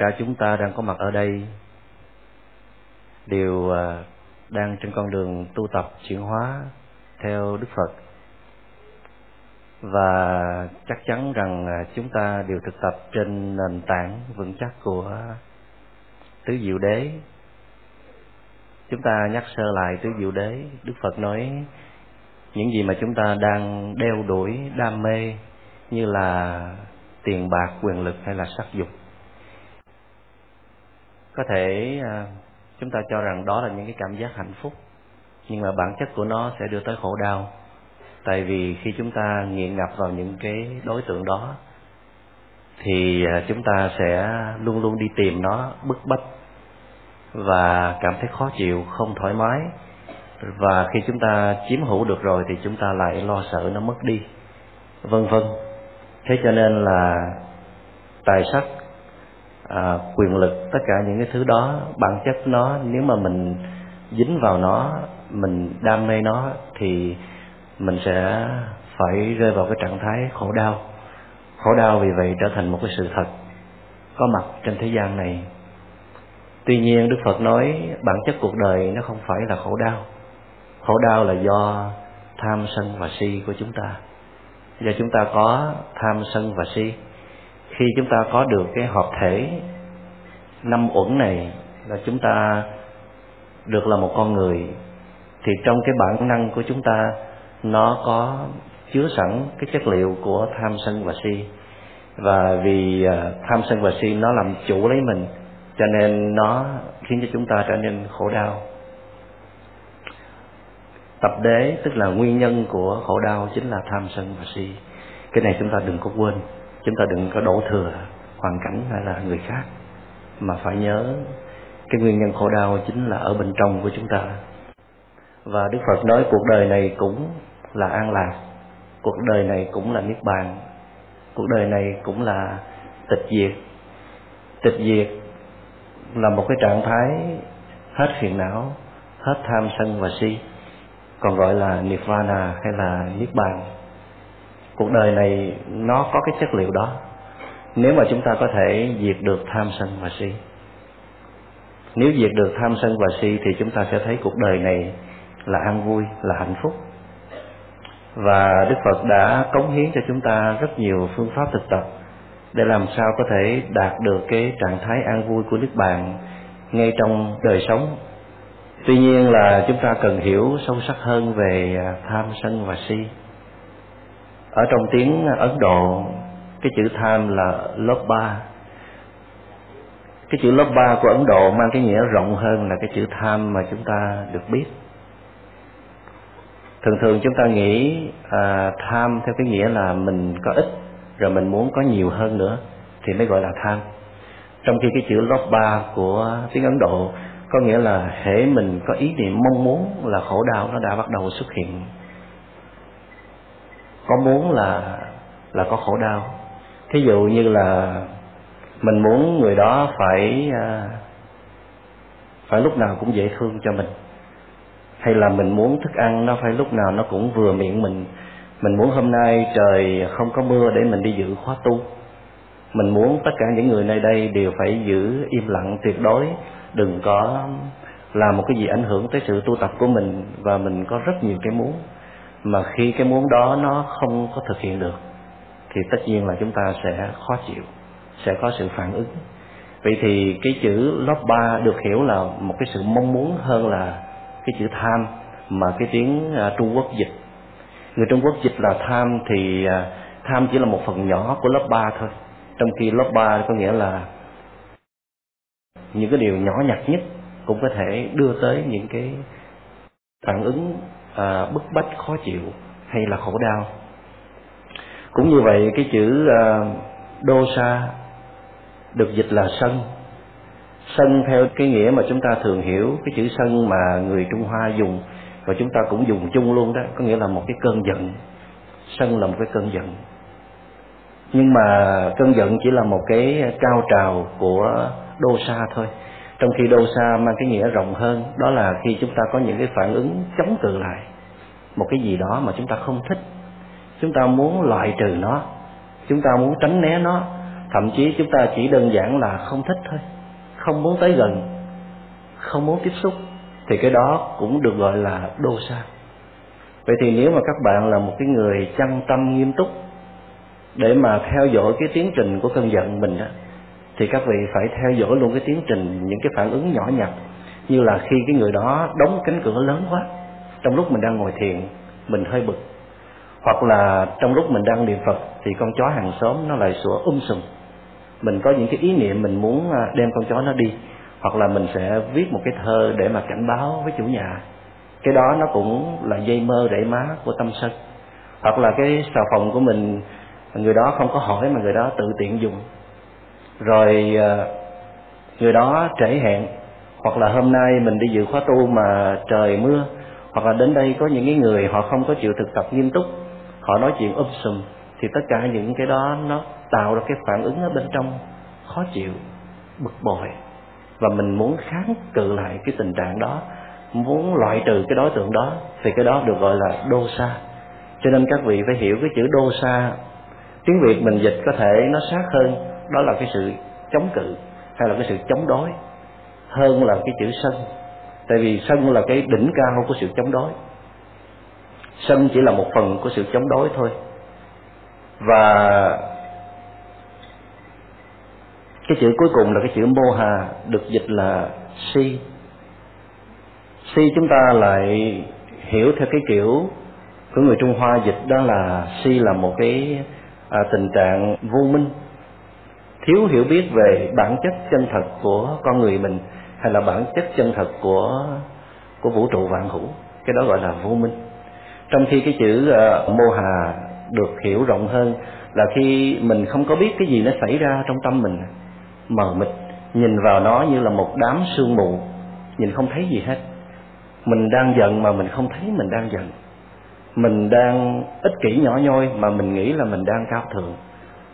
cả chúng ta đang có mặt ở đây đều à, đang trên con đường tu tập chuyển hóa theo Đức Phật. Và chắc chắn rằng à, chúng ta đều thực tập trên nền tảng vững chắc của tứ diệu đế. Chúng ta nhắc sơ lại tứ diệu đế, đức phật nói, những gì mà chúng ta đang đeo đuổi đam mê như là tiền bạc, quyền lực hay là sắc dục có thể à, chúng ta cho rằng đó là những cái cảm giác hạnh phúc, nhưng mà bản chất của nó sẽ đưa tới khổ đau. Tại vì khi chúng ta nghiện ngập vào những cái đối tượng đó, thì à, chúng ta sẽ luôn luôn đi tìm nó bức bách và cảm thấy khó chịu, không thoải mái. Và khi chúng ta chiếm hữu được rồi thì chúng ta lại lo sợ nó mất đi, vân vân. Thế cho nên là tài sắc à, quyền lực tất cả những cái thứ đó bản chất nó nếu mà mình dính vào nó mình đam mê nó thì mình sẽ phải rơi vào cái trạng thái khổ đau. Khổ đau vì vậy trở thành một cái sự thật có mặt trên thế gian này. Tuy nhiên đức phật nói bản chất cuộc đời nó không phải là khổ đau. Khổ đau là do tham sân và si của chúng ta. Do chúng ta có tham sân và si khi chúng ta có được cái hợp thể năm uẩn này là chúng ta được là một con người, thì trong cái bản năng của chúng ta, nó có chứa sẵn cái chất liệu của tham sân và si. Và vì à, tham sân và si nó làm chủ lấy mình, cho nên nó khiến cho chúng ta trở nên khổ đau. Tập đế tức là nguyên nhân của khổ đau chính là tham sân và si. Cái này chúng ta đừng có quên chúng ta đừng có đổ thừa hoàn cảnh hay là người khác, mà phải nhớ cái nguyên nhân khổ đau chính là ở bên trong của chúng ta. Và đức phật nói cuộc đời này cũng là an lạc, cuộc đời này cũng là niết bàn, cuộc đời này cũng là tịch diệt. Tịch diệt là một cái trạng thái hết phiền não, hết tham sân và si, còn gọi là nirvana hay là niết bàn cuộc đời này nó có cái chất liệu đó. Nếu mà chúng ta có thể diệt được tham sân và si. Nếu diệt được tham sân và si thì chúng ta sẽ thấy cuộc đời này là an vui, là hạnh phúc. Và đức phật đã cống hiến cho chúng ta rất nhiều phương pháp thực tập để làm sao có thể đạt được cái trạng thái an vui của nước bạn ngay trong đời sống. Tuy nhiên là chúng ta cần hiểu sâu sắc hơn về à, tham sân và si ở trong tiếng ấn độ cái chữ tham là lớp ba. Cái chữ lớp ba của ấn độ mang cái nghĩa rộng hơn là cái chữ tham mà chúng ta được biết. Thường thường chúng ta nghĩ à, tham theo cái nghĩa là mình có ít rồi mình muốn có nhiều hơn nữa thì mới gọi là tham. Trong khi cái chữ lớp ba của tiếng ấn độ có nghĩa là hễ mình có ý niệm mong muốn là khổ đau nó đã bắt đầu xuất hiện có muốn là là có khổ đau. Thí dụ như là mình muốn người đó phải à, phải lúc nào cũng dễ thương cho mình, hay là mình muốn thức ăn nó phải lúc nào nó cũng vừa miệng mình. Mình muốn hôm nay trời không có mưa để mình đi dự khóa tu. Mình muốn tất cả những người nơi đây đều phải giữ im lặng tuyệt đối. Đừng có làm một cái gì ảnh hưởng tới sự tu tập của mình, và mình có rất nhiều cái muốn mà khi cái muốn đó nó không có thực hiện được, thì tất nhiên là chúng ta sẽ khó chịu, sẽ có sự phản ứng. Vậy thì cái chữ lớp ba được hiểu là một cái sự mong muốn hơn là cái chữ tham mà cái tiếng à, Trung Quốc dịch. Người Trung Quốc dịch là tham thì à, tham chỉ là một phần nhỏ của lớp ba thôi. Trong khi lớp ba có nghĩa là những cái điều nhỏ nhặt nhất cũng có thể đưa tới những cái phản ứng à, bức bách khó chịu hay là khổ đau. Cũng như vậy cái chữ à, đô sa được dịch là sân. Sân theo cái nghĩa mà chúng ta thường hiểu cái chữ sân mà người trung hoa dùng và chúng ta cũng dùng chung luôn đó có nghĩa là một cái cơn giận. Sân là một cái cơn giận. Nhưng mà cơn giận chỉ là một cái cao trào của đô sa thôi trong khi đô sa mang cái nghĩa rộng hơn, đó là khi chúng ta có những cái phản ứng chống cự lại một cái gì đó mà chúng ta không thích. Chúng ta muốn loại trừ nó, chúng ta muốn tránh né nó, thậm chí chúng ta chỉ đơn giản là không thích thôi, không muốn tới gần, không muốn tiếp xúc, thì cái đó cũng được gọi là đô sa. Vậy thì nếu mà các bạn là một cái người chăn tâm nghiêm túc để mà theo dõi cái tiến trình của cơn giận mình đó thì các vị phải theo dõi luôn cái tiến trình, những cái phản ứng nhỏ nhặt. Như là khi cái người đó đóng cánh cửa lớn quá, trong lúc mình đang ngồi thiền, mình hơi bực. Hoặc là trong lúc mình đang niệm phật, thì con chó hàng xóm nó lại sủa um sùm. Mình có những cái ý niệm mình muốn à, đem con chó nó đi, hoặc là mình sẽ viết một cái thơ để mà cảnh báo với chủ nhà. Cái đó nó cũng là dây mơ rễ má của tâm sân. Hoặc là cái xà phòng của mình, người đó không có hỏi mà người đó tự tiện dùng rồi ờ, người đó trễ hẹn. Hoặc là hôm nay mình đi dự khóa tu mà trời mưa. Hoặc là đến đây có những cái người họ không có chịu thực tập nghiêm túc. Họ nói chuyện um sùm. Thì tất cả những cái đó nó tạo ra cái phản ứng ở bên trong khó chịu, bực bội. Và mình muốn kháng cự lại cái tình trạng đó. Muốn loại trừ cái đối tượng đó. Thì cái đó được gọi là đô sa. Cho nên các vị phải hiểu cái chữ đô sa. Tiếng việt mình dịch có thể nó sát hơn đó là cái sự chống cự hay là cái sự chống đối hơn là cái chữ sân. Tại vì sân là cái đỉnh cao của sự chống đối. Sân chỉ là một phần của sự chống đối thôi. Và cái chữ cuối cùng là cái chữ mô hà được dịch là si. Si chúng ta lại hiểu theo cái kiểu của người trung hoa dịch đó là si là một cái à, tình trạng vô minh thiếu hiểu biết về bản chất chân thật của con người mình hay là bản chất chân thật của của vũ trụ vạn hữu. Cái đó gọi là vô minh. Trong khi cái chữ uh, mô hà được hiểu rộng hơn là khi mình không có biết cái gì nó xảy ra trong tâm mình mờ mịt nhìn vào nó như là một đám sương mù nhìn không thấy gì hết. Mình đang giận mà mình không thấy mình đang giận. Mình đang ích kỷ nhỏ nhoi mà mình nghĩ là mình đang cao thượng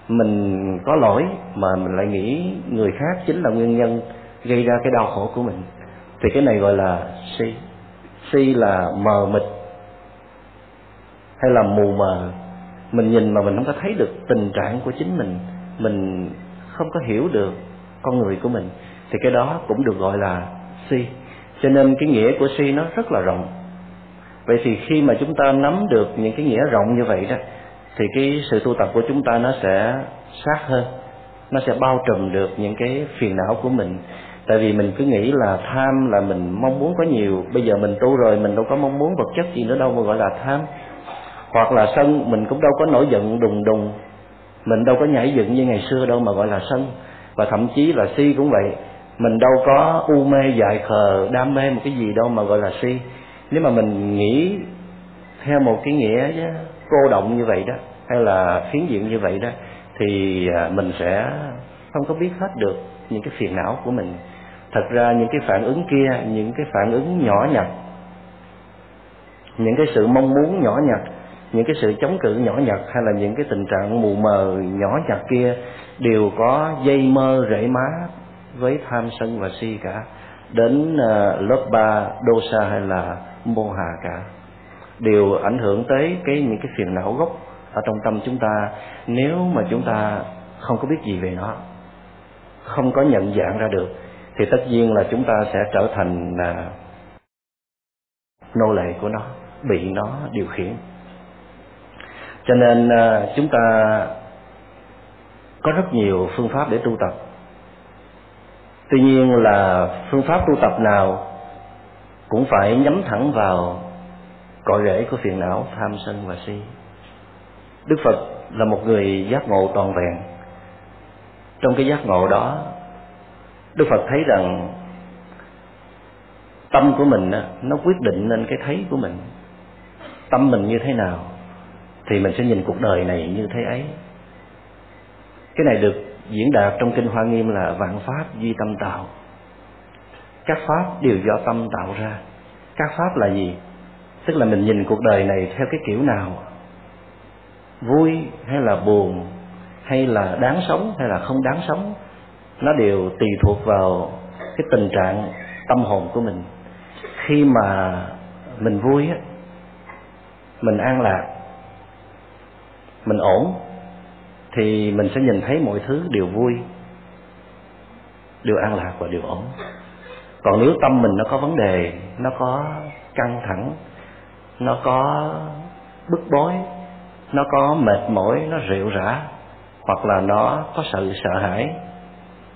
mình có lỗi mà mình lại nghĩ người khác chính là nguyên nhân gây ra cái đau khổ của mình. Thì cái này gọi là si. Si là mờ mịt hay là mù mờ. Mình nhìn mà mình không có thấy được tình trạng của chính mình. Mình không có hiểu được con người của mình. Thì cái đó cũng được gọi là si. Cho nên cái nghĩa của si nó rất là rộng. Vậy thì khi mà chúng ta nắm được những cái nghĩa rộng như vậy đó thì cái sự tu tập của chúng ta nó sẽ sát hơn. Nó sẽ bao trùm được những cái phiền não của mình. Tại vì mình cứ nghĩ là tham là mình mong muốn có nhiều. Bây giờ mình tu rồi, mình đâu có mong muốn vật chất gì nữa đâu mà gọi là tham. Hoặc là sân, mình cũng đâu có nổi giận đùng đùng. Mình đâu có nhảy dựng như ngày xưa đâu mà gọi là sân. Và thậm chí là si cũng vậy. Mình đâu có u mê dại khờ, đam mê một cái gì đâu mà gọi là si. Nếu mà mình nghĩ theo một cái nghĩa cô động như vậy đó, hay là phiến diện như vậy đó, thì à, mình sẽ không có biết hết được những cái phiền não của mình. Thật ra những cái phản ứng kia, những cái phản ứng nhỏ nhặt, những cái sự mong muốn nhỏ nhặt, những cái sự chống cự nhỏ nhặt, hay là những cái tình trạng mù mờ nhỏ nhặt kia đều có dây mơ rễ má với tham sân và si cả, đến à, lớp ba, dosa hay là mô hà cả đều ảnh hưởng tới cái, những cái phiền não gốc ở trong tâm chúng ta. Nếu mà chúng ta không có biết gì về nó, không có nhận dạng ra được, thì tất nhiên là chúng ta sẽ trở thành là nô lệ của nó, bị nó điều khiển. Cho nên à, chúng ta có rất nhiều phương pháp để tu tập. Tuy nhiên là phương pháp tu tập nào cũng phải nhắm thẳng vào cội rễ của phiền não, tham sân và si. Đức phật là một người giác ngộ toàn vẹn. Trong cái giác ngộ đó, đức phật thấy rằng tâm của mình nó quyết định nên cái thấy của mình. Tâm mình như thế nào thì mình sẽ nhìn cuộc đời này như thế ấy. Cái này được diễn đạt trong kinh hoa nghiêm là vạn pháp duy tâm tạo. Các pháp đều do tâm tạo ra. Các pháp là gì? Tức là mình nhìn cuộc đời này theo cái kiểu nào? Vui hay là buồn? Hay là đáng sống hay là không đáng sống? Nó đều tùy thuộc vào cái tình trạng tâm hồn của mình. Khi mà mình vui á, mình an lạc, mình ổn, thì mình sẽ nhìn thấy mọi thứ đều vui, đều an lạc và đều ổn. Còn nếu tâm mình nó có vấn đề, nó có căng thẳng nó có bức bối, nó có mệt mỏi, nó rệu rã, hoặc là nó có sự sợ hãi.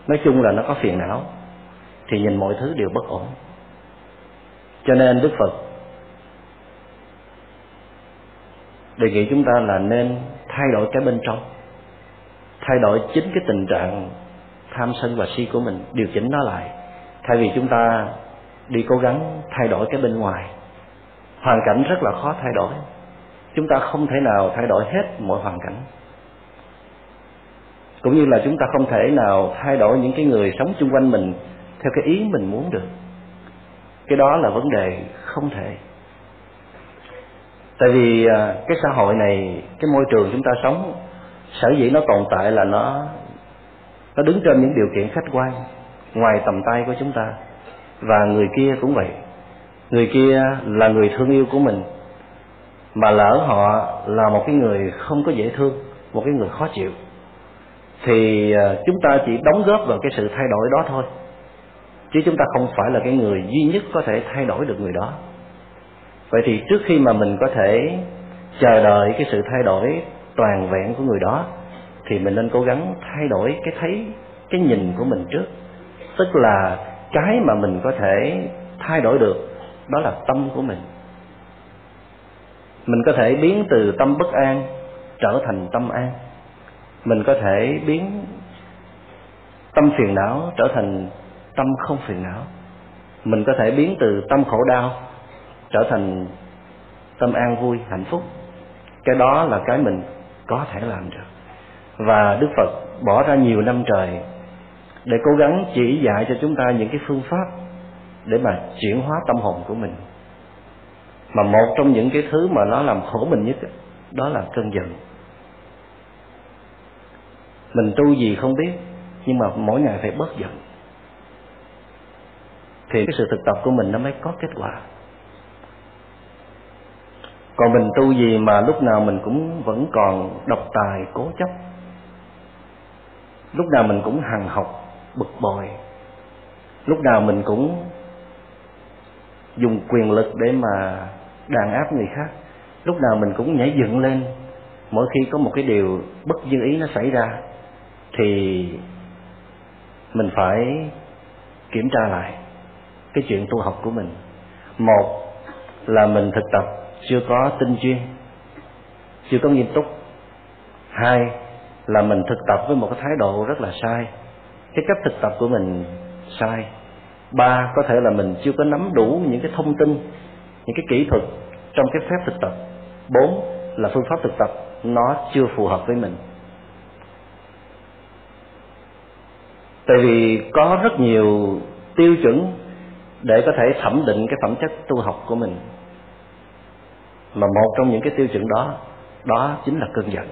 Nói chung là nó có phiền não, thì nhìn mọi thứ đều bất ổn. Cho nên đức phật đề nghị chúng ta là nên thay đổi cái bên trong, thay đổi chính cái tình trạng tham sân và si của mình, điều chỉnh nó lại. Thay vì chúng ta đi cố gắng thay đổi cái bên ngoài hoàn cảnh rất là khó thay đổi. Chúng ta không thể nào thay đổi hết mọi hoàn cảnh. Cũng như là chúng ta không thể nào thay đổi những cái người sống chung quanh mình theo cái ý mình muốn được. Cái đó là vấn đề không thể. Tại vì à, cái xã hội này, cái môi trường chúng ta sống, sở dĩ nó tồn tại là nó nó đứng trên những điều kiện khách quan, ngoài tầm tay của chúng ta, và người kia cũng vậy người kia là người thương yêu của mình, mà lỡ họ là một cái người không có dễ thương, một cái người khó chịu, thì à, chúng ta chỉ đóng góp vào cái sự thay đổi đó thôi. Chứ chúng ta không phải là cái người duy nhất có thể thay đổi được người đó. Vậy thì trước khi mà mình có thể chờ đợi cái sự thay đổi toàn vẹn của người đó, thì mình nên cố gắng thay đổi cái thấy, cái nhìn của mình trước. Tức là cái mà mình có thể thay đổi được đó là tâm của mình. Mình có thể biến từ tâm bất an trở thành tâm an. Mình có thể biến tâm phiền não trở thành tâm không phiền não. Mình có thể biến từ tâm khổ đau trở thành tâm an vui, hạnh phúc. Cái đó là cái mình có thể làm được. Và đức phật bỏ ra nhiều năm trời để cố gắng chỉ dạy cho chúng ta những cái phương pháp để mà chuyển hóa tâm hồn của mình. Mà một trong những cái thứ mà nó làm khổ mình nhất đó là cơn giận. Mình tu gì không biết, nhưng mà mỗi ngày phải bớt giận. Thì cái sự thực tập của mình nó mới có kết quả. Còn mình tu gì mà lúc nào mình cũng vẫn còn độc tài, cố chấp. Lúc nào mình cũng hằng học, bực bội. Lúc nào mình cũng dùng quyền lực để mà đàn áp người khác. Lúc nào mình cũng nhảy dựng lên. Mỗi khi có một cái điều bất như ý nó xảy ra, thì mình phải kiểm tra lại cái chuyện tu học của mình. Một là mình thực tập chưa có tinh chuyên chưa có nghiêm túc. Hai là mình thực tập với một cái thái độ rất là sai. Cái cách thực tập của mình sai ba, có thể là mình chưa có nắm đủ những cái thông tin, những cái kỹ thuật trong cái phép thực tập. Bốn, là phương pháp thực tập nó chưa phù hợp với mình. Tại vì có rất nhiều tiêu chuẩn để có thể thẩm định cái phẩm chất tu học của mình. Mà một trong những cái tiêu chuẩn đó đó chính là cơn giận.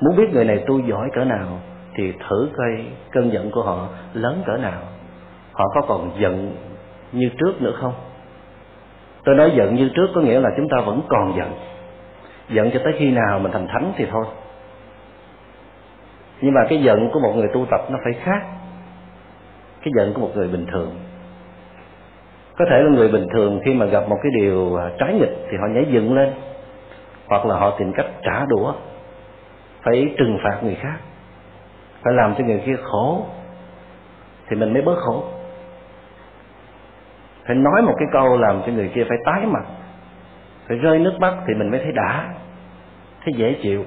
Muốn biết người này tu giỏi cỡ nào thì thử coi cơn giận của họ lớn cỡ nào họ có còn giận như trước nữa không? Tôi nói giận như trước có nghĩa là chúng ta vẫn còn giận. Giận cho tới khi nào mình thành thánh thì thôi. Nhưng mà cái giận của một người tu tập nó phải khác cái giận của một người bình thường. Có thể là người bình thường khi mà gặp một cái điều à, trái nghịch thì họ nhảy dựng lên, hoặc là họ tìm cách trả đũa, phải trừng phạt người khác, phải làm cho người kia khổ, thì mình mới bớt khổ phải nói một cái câu làm cho người kia phải tái mặt. Phải rơi nước mắt thì mình mới thấy đã. Thấy dễ chịu.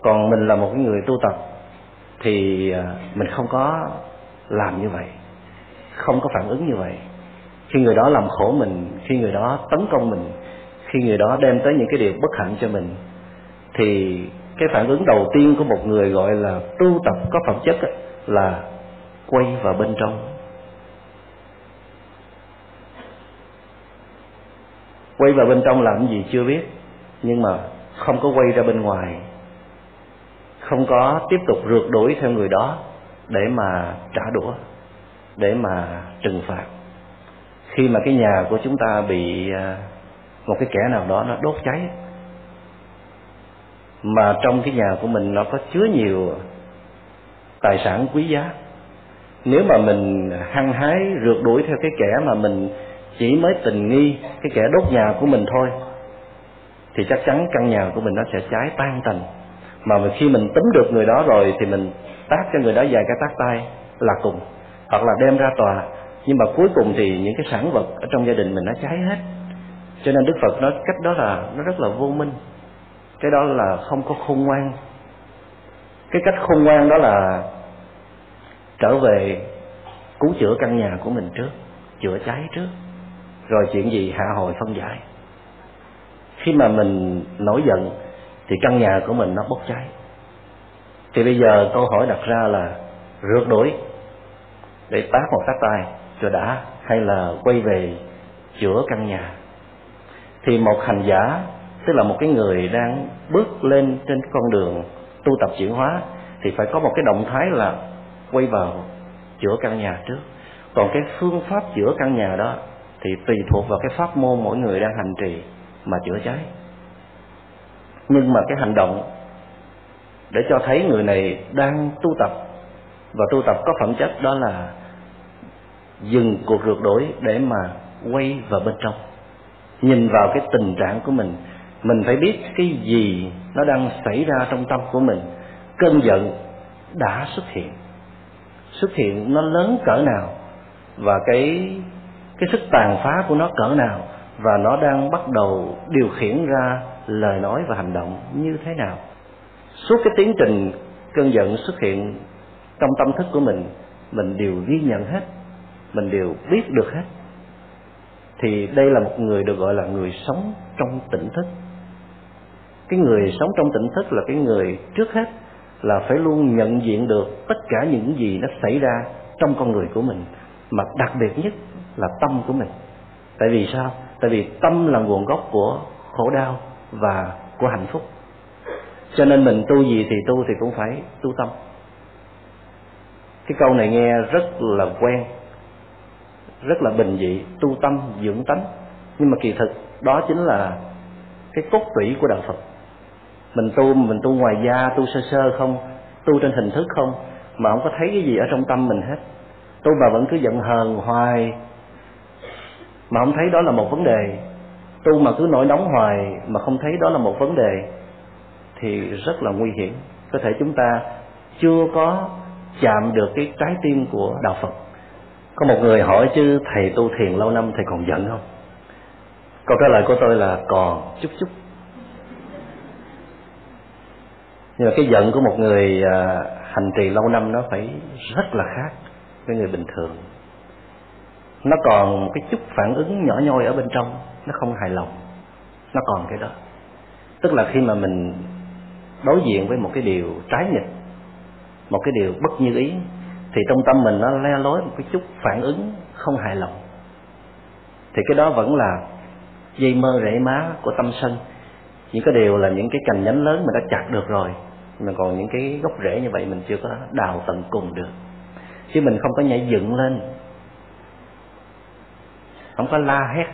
Còn mình là một cái người tu tập thì à, mình không có làm như vậy. Không có phản ứng như vậy. Khi người đó làm khổ mình khi người đó tấn công mình khi người đó đem tới những cái điều bất hạnh cho mình thì cái phản ứng đầu tiên của một người gọi là tu tập có phẩm chất ấy, là quay vào bên trong. Quay vào bên trong làm gì chưa biết, nhưng mà không có quay ra bên ngoài, không có tiếp tục rượt đuổi theo người đó để mà trả đũa, để mà trừng phạt. Khi mà cái nhà của chúng ta bị à, một cái kẻ nào đó nó đốt cháy, mà trong cái nhà của mình nó có chứa nhiều tài sản quý giá, nếu mà mình hăng hái rượt đuổi theo cái kẻ mà mình chỉ mới tình nghi cái kẻ đốt nhà của mình thôi, thì chắc chắn căn nhà của mình nó sẽ cháy tan tành. Mà khi mình tính được người đó rồi thì mình tác cho người đó vài cái tác tay là cùng, hoặc là đem ra tòa. Nhưng mà cuối cùng thì những cái sản vật ở trong gia đình mình nó cháy hết. Cho nên đức phật nói cách đó là nó rất là vô minh. Cái đó là không có khôn ngoan. Cái cách khôn ngoan đó là trở về cứu chữa căn nhà của mình trước, chữa cháy trước rồi chuyện gì hạ hồi phân giải. Khi mà mình nổi giận, thì căn nhà của mình nó bốc cháy. Thì bây giờ câu hỏi đặt ra là rượt đuổi để tát một tát tay cho đã hay là quay về chữa căn nhà. Thì một hành giả, tức là một cái người đang bước lên trên con đường tu tập chuyển hóa, thì phải có một cái động thái là quay vào chữa căn nhà trước. Còn cái phương pháp chữa căn nhà đó thì tùy thuộc vào cái pháp môn mỗi người đang hành trì mà chữa cháy. Nhưng mà cái hành động để cho thấy người này đang tu tập và tu tập có phẩm chất đó là dừng cuộc rượt đuổi để mà quay vào bên trong. Nhìn vào cái tình trạng của mình mình phải biết cái gì nó đang xảy ra trong tâm của mình. Cơn giận đã xuất hiện. Xuất hiện nó lớn cỡ nào và cái cái sức tàn phá của nó cỡ nào và nó đang bắt đầu điều khiển ra lời nói và hành động như thế nào. Suốt cái tiến trình cơn giận xuất hiện trong tâm thức của mình mình đều ghi nhận hết, mình đều biết được hết. Thì đây là một người được gọi là người sống trong tỉnh thức. Cái người sống trong tỉnh thức là cái người trước hết là phải luôn nhận diện được tất cả những gì nó xảy ra trong con người của mình, mà đặc biệt nhất là tâm của mình. Tại vì sao? Tại vì tâm là nguồn gốc của khổ đau và của hạnh phúc. Cho nên mình tu gì thì tu thì cũng phải tu tâm. Cái câu này nghe rất là quen, rất là bình dị, tu tâm, dưỡng tánh. Nhưng mà kỳ thực, đó chính là cái cốt tủy của đạo phật. Mình tu mình tu ngoài da, tu sơ sơ không, tu trên hình thức không, mà không có thấy cái gì ở trong tâm mình hết. Tu mà vẫn cứ giận hờn hoài mà không thấy đó là một vấn đề. Tu mà cứ nổi nóng hoài mà không thấy đó là một vấn đề, thì rất là nguy hiểm. Có thể chúng ta chưa có chạm được cái trái tim của đạo phật. Có một người hỏi chứ, thầy tu thiền lâu năm thầy còn giận không? Câu trả lời của tôi là, còn, chút chút. Nhưng mà cái giận của một người à, hành trì lâu năm nó phải rất là khác với người bình thường nó còn cái chút phản ứng nhỏ nhoi ở bên trong, nó không hài lòng. Nó còn cái đó. Tức là khi mà mình đối diện với một cái điều trái nghịch, một cái điều bất như ý, thì trong tâm mình nó le lối một cái chút phản ứng không hài lòng. Thì cái đó vẫn là dây mơ rễ má của tâm sân. Những cái điều là những cái cành nhánh lớn mình đã chặt được rồi, mà còn những cái gốc rễ như vậy mình chưa có đào tận cùng được. Chứ mình không có nhảy dựng lên không có la hét.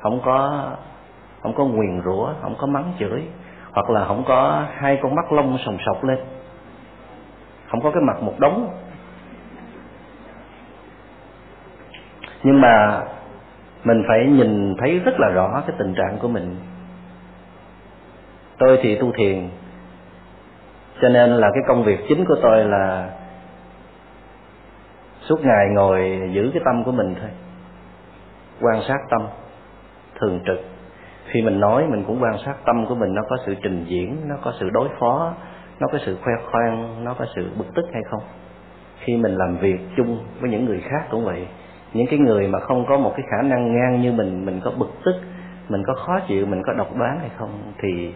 Không có không có nguyền rủa, không có mắng chửi. Hoặc là không có hai con mắt lông sòng sọc lên. Không có cái mặt một đống. Nhưng mà mình phải nhìn thấy rất là rõ cái tình trạng của mình. Tôi thì tu thiền, cho nên là cái công việc chính của tôi là suốt ngày ngồi giữ cái tâm của mình thôi quan sát tâm thường trực. Khi mình nói, mình cũng quan sát tâm của mình nó có sự trình diễn, nó có sự đối phó, nó có sự khoe khoang, nó có sự bực tức hay không. Khi mình làm việc chung với những người khác cũng vậy. Những cái người mà không có một cái khả năng ngang như mình mình có bực tức, mình có khó chịu, mình có độc đoán hay không, thì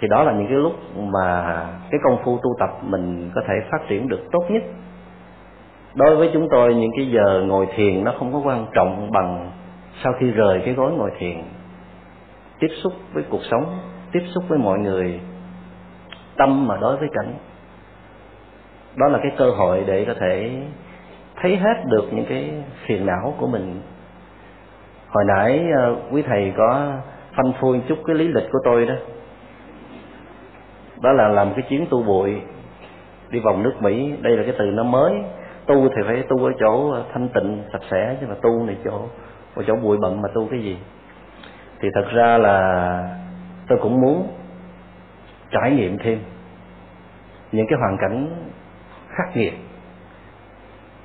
thì đó là những cái lúc mà cái công phu tu tập mình có thể phát triển được tốt nhất đối với chúng tôi, những cái giờ ngồi thiền nó không có quan trọng bằng sau khi rời cái gối ngồi thiền. Tiếp xúc với cuộc sống, tiếp xúc với mọi người, tâm mà đối với cảnh. Đó là cái cơ hội để có thể thấy hết được những cái phiền não của mình. Hồi nãy ờ, quý thầy có phanh phui chút cái lý lịch của tôi đó. Đó là làm cái chuyến tu bụi đi vòng nước mỹ. Đây là cái từ nó mới tu thì phải tu ở chỗ ờ, thanh tịnh, sạch sẽ, chứ mà tu này chỗ, ở chỗ bụi bặm mà tu cái gì? Thì thật ra là tôi cũng muốn trải nghiệm thêm những cái hoàn cảnh khắc nghiệt.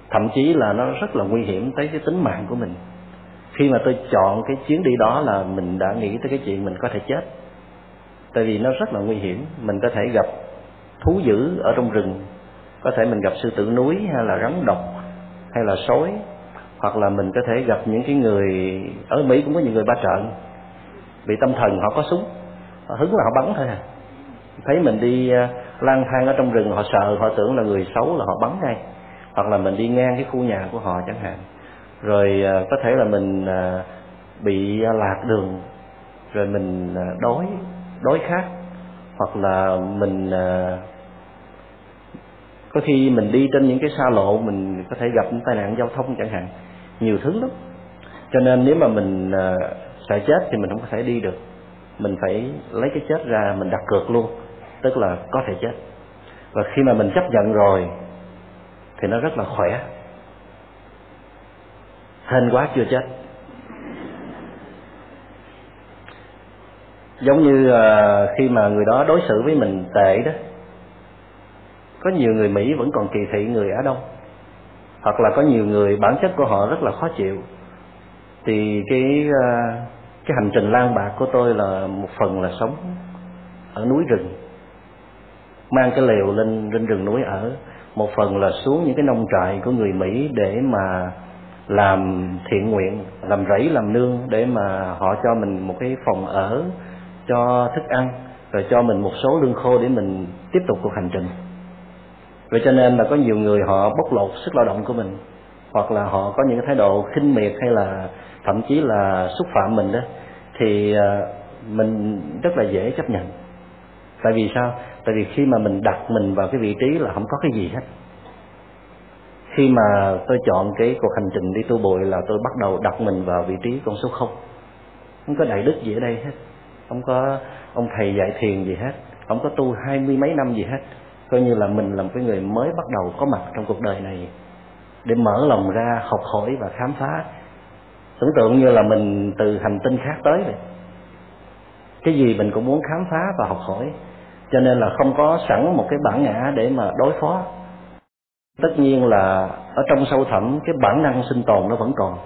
Thậm chí là nó rất là nguy hiểm tới cái tính mạng của mình. Khi mà tôi chọn cái chuyến đi đó là mình đã nghĩ tới cái chuyện mình có thể chết. Tại vì nó rất là nguy hiểm. Mình có thể gặp thú dữ ở trong rừng có thể mình gặp sư tử núi hay là rắn độc hay là sói, hoặc là mình có thể gặp những cái người, ở mỹ cũng có những người ba trợn bị tâm thần họ có súng, họ hứng là họ bắn thôi à. Thấy mình đi à, lang thang ở trong rừng, họ sợ, họ tưởng là người xấu là họ bắn ngay. Hoặc là mình đi ngang cái khu nhà của họ chẳng hạn. Rồi à, có thể là mình à, bị lạc đường, rồi mình đói đói khát. Hoặc là mình có khi mình đi trên những cái xa lộ mình có thể gặp những tai nạn giao thông chẳng hạn. Nhiều thứ lắm. Cho nên nếu mà mình à, sợ chết thì mình không có thể đi được. Mình phải lấy cái chết ra mình đặt cược luôn tức là có thể chết. Và khi mà mình chấp nhận rồi thì nó rất là khỏe. Hên quá chưa chết. Giống như uh, khi mà người đó đối xử với mình tệ đó có nhiều người mỹ vẫn còn kỳ thị người á đông. Hoặc là có nhiều người, bản chất của họ rất là khó chịu. Thì cái ờ, cái hành trình lang bạc của tôi là một phần là sống ở núi rừng. Mang cái lều lên lên rừng núi ở. Một phần là xuống những cái nông trại của người Mỹ để mà làm thiện nguyện, làm rẫy, làm nương, để mà họ cho mình một cái phòng ở cho thức ăn, rồi cho mình một số lương khô để mình tiếp tục cuộc hành trình vậy cho nên là có nhiều người họ bóc lột sức lao động của mình, hoặc là họ có những cái thái độ khinh miệt hay là thậm chí là xúc phạm mình đó, thì ờ, mình rất là dễ chấp nhận. Tại vì sao? Tại vì khi mà mình đặt mình vào cái vị trí là không có cái gì hết. Khi mà tôi chọn cái cuộc hành trình đi tu bụi là tôi bắt đầu đặt mình vào vị trí con số không. Không có đại đức gì ở đây hết. Không có ông thầy dạy thiền gì hết. Không có tu hai mươi mấy năm gì hết coi như là mình là một cái người mới bắt đầu có mặt trong cuộc đời này để mở lòng ra học hỏi và khám phá. Tưởng tượng như là mình từ hành tinh khác tới vậy. Cái gì mình cũng muốn khám phá và học hỏi. Cho nên là không có sẵn một cái bản ngã để mà đối phó. Tất nhiên là ở trong sâu thẳm cái bản năng sinh tồn nó vẫn còn.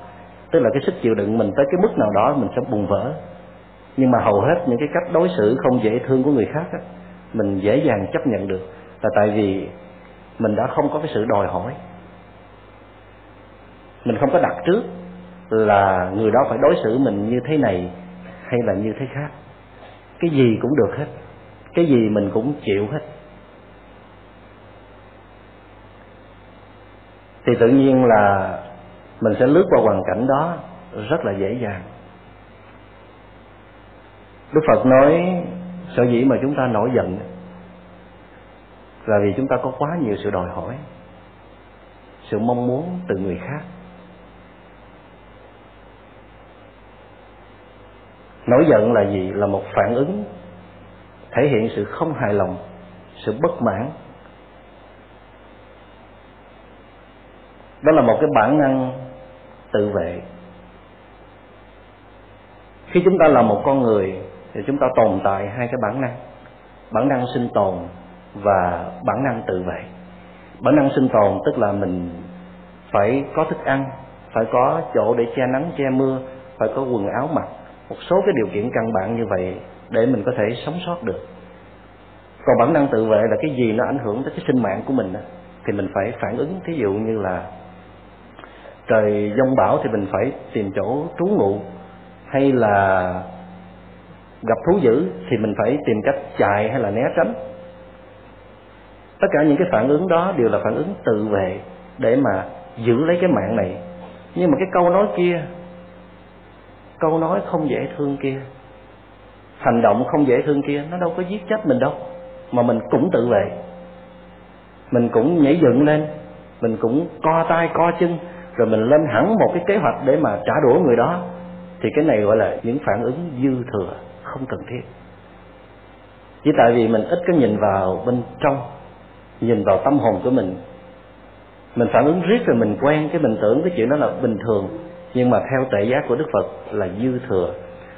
Tức là cái sức chịu đựng mình tới cái mức nào đó mình sẽ bùng vỡ. Nhưng mà hầu hết những cái cách đối xử không dễ thương của người khác á, mình dễ dàng chấp nhận được là tại vì mình đã không có cái sự đòi hỏi. Mình không có đặt trước là người đó phải đối xử mình như thế này hay là như thế khác. Cái gì cũng được hết. Cái gì mình cũng chịu hết. Thì tự nhiên là mình sẽ lướt qua hoàn cảnh đó rất là dễ dàng. Đức phật nói sở dĩ mà chúng ta nổi giận là vì chúng ta có quá nhiều sự đòi hỏi, sự mong muốn từ người khác. Nổi giận là gì? Là một phản ứng thể hiện sự không hài lòng, sự bất mãn. Đó là một cái bản năng tự vệ. Khi chúng ta là một con người, thì chúng ta tồn tại hai cái bản năng. Bản năng sinh tồn và bản năng tự vệ. Bản năng sinh tồn tức là mình phải có thức ăn phải có chỗ để che nắng che mưa phải có quần áo mặc. Một số cái điều kiện căn bản như vậy để mình có thể sống sót được. Còn bản năng tự vệ là cái gì nó ảnh hưởng tới cái sinh mạng của mình đó, thì mình phải phản ứng. Thí dụ như là trời giông bão thì mình phải tìm chỗ trú ngụ hay là gặp thú dữ thì mình phải tìm cách chạy hay là né tránh tất cả những cái phản ứng đó đều là phản ứng tự vệ để mà giữ lấy cái mạng này. Nhưng mà cái câu nói kia, câu nói không dễ thương kia, hành động không dễ thương kia, nó đâu có giết chết mình đâu, mà mình cũng tự vệ. Mình cũng nhảy dựng lên, mình cũng co tay, co chân, rồi mình lên hẳn một cái kế hoạch để mà trả đũa người đó. Thì cái này gọi là những phản ứng dư thừa, không cần thiết. Chỉ tại vì mình ít có nhìn vào bên trong nhìn vào tâm hồn của mình. Mình phản ứng riết rồi mình quen, cái mình tưởng cái chuyện đó là bình thường. Nhưng mà theo tệ giác của đức phật là dư thừa.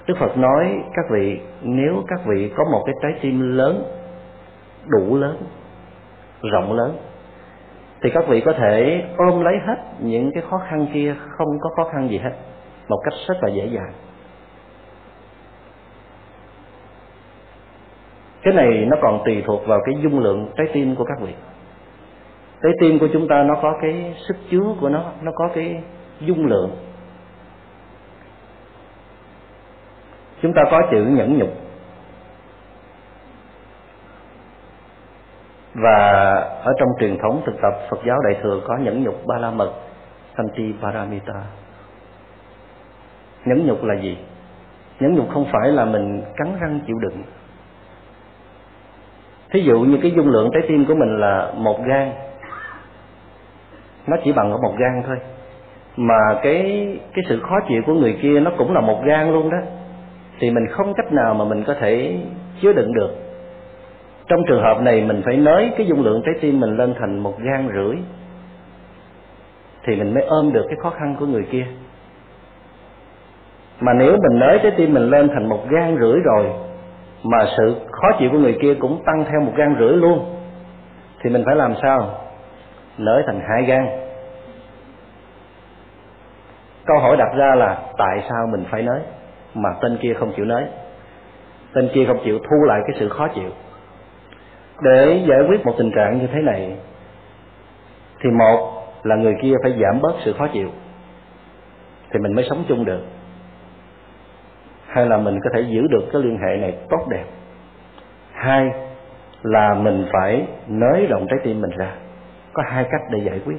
Đức phật nói, các vị, nếu các vị có một cái trái tim lớn, đủ lớn, rộng lớn, thì các vị có thể ôm lấy hết những cái khó khăn kia, không có khó khăn gì hết, một cách rất là dễ dàng. Cái này nó còn tùy thuộc vào cái dung lượng trái tim của các vị. Trái tim của chúng ta nó có cái sức chứa của nó nó có cái dung lượng. Chúng ta có chữ nhẫn nhục. Và ở trong truyền thống thực tập Phật giáo Đại thừa có nhẫn nhục ba la mật Santi Paramita. Nhẫn nhục là gì? Nhẫn nhục không phải là mình cắn răng chịu đựng thí dụ như cái dung lượng trái tim của mình là một gan nó chỉ bằng ở một gan thôi. Mà cái cái sự khó chịu của người kia nó cũng là một gan luôn đó. Thì mình không cách nào mà mình có thể chứa đựng được. Trong trường hợp này mình phải nới cái dung lượng trái tim mình lên thành một gan rưỡi, thì mình mới ôm được cái khó khăn của người kia. Mà nếu mình nới trái tim mình lên thành một gan rưỡi rồi mà sự khó chịu của người kia cũng tăng theo một gan rưỡi luôn. Thì mình phải làm sao? Nới thành hai gan câu hỏi đặt ra là tại sao mình phải nới mà tên kia không chịu nới? Tên kia không chịu thu lại cái sự khó chịu. Để giải quyết một tình trạng như thế này, thì một là người kia phải giảm bớt sự khó chịu, thì mình mới sống chung được hay là mình có thể giữ được cái liên hệ này tốt đẹp? Hai là mình phải nới rộng trái tim mình ra. Có hai cách để giải quyết.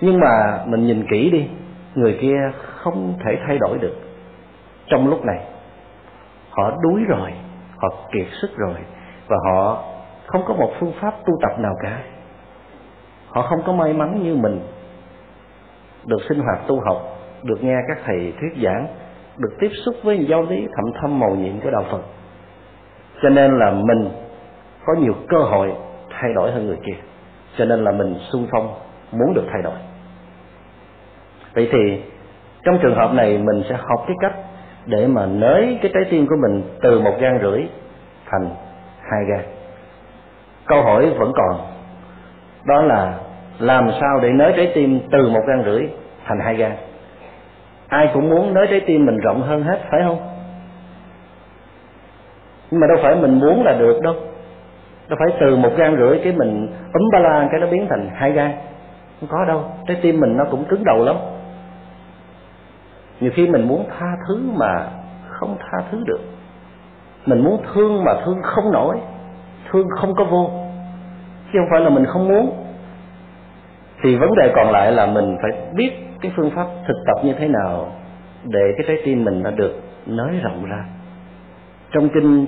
Nhưng mà mình nhìn kỹ đi, người kia không thể thay đổi được. Trong lúc này, họ đuối rồi, họ kiệt sức rồi, và họ không có một phương pháp tu tập nào cả. Họ không có may mắn như mình được sinh hoạt tu học, được nghe các thầy thuyết giảng được tiếp xúc với giáo lý thậm thâm màu nhiệm của đạo phật. Cho nên là mình có nhiều cơ hội thay đổi hơn người kia. Cho nên là mình xung phong, muốn được thay đổi. Vậy thì trong trường hợp này mình sẽ học cái cách để mà nới cái trái tim của mình từ một gan rưỡi thành hai gan. Câu hỏi vẫn còn, đó là làm sao để nới trái tim từ một gan rưỡi thành hai gan? Ai cũng muốn nới trái tim mình rộng hơn hết, phải không? Nhưng mà đâu phải mình muốn là được đâu. Đâu phải từ một gan rưỡi cái mình ấm ba la cái nó biến thành hai gan. Không có đâu, trái tim mình nó cũng cứng đầu lắm. Nhiều khi mình muốn tha thứ mà không tha thứ được. Mình muốn thương mà thương không nổi, thương không có vô. Chứ không phải là mình không muốn. Thì vấn đề còn lại là mình phải biết cái phương pháp thực tập như thế nào để cái trái tim mình nó được nới rộng ra. Trong kinh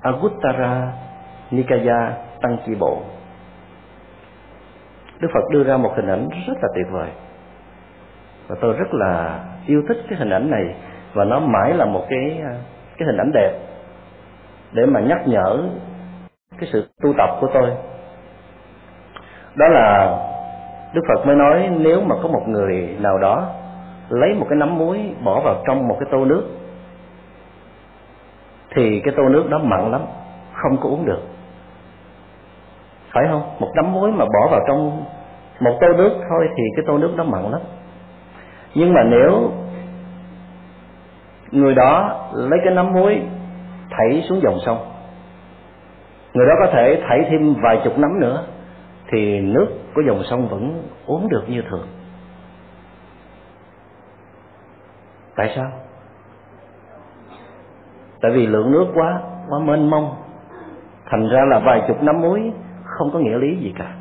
Aguttara Nikaya Tăng Chi Bộ Đức Phật đưa ra một hình ảnh rất là tuyệt vời. Và tôi rất là yêu thích cái hình ảnh này và nó mãi là một cái à, cái hình ảnh đẹp để mà nhắc nhở cái sự tu tập của tôi. Đó là Đức Phật mới nói, nếu mà có một người nào đó lấy một cái nắm muối bỏ vào trong một cái tô nước, thì cái tô nước đó mặn lắm, không có uống được. Phải không? Một nắm muối mà bỏ vào trong một tô nước thôi thì cái tô nước đó mặn lắm. Nhưng mà nếu người đó lấy cái nắm muối thảy xuống dòng sông, người đó có thể thảy thêm vài chục nắm nữa, thì nước của dòng sông vẫn uống được như thường. Tại sao? Tại vì lượng nước quá quá mênh mông. Thành ra là vài chục nắm muối không có nghĩa lý gì cả.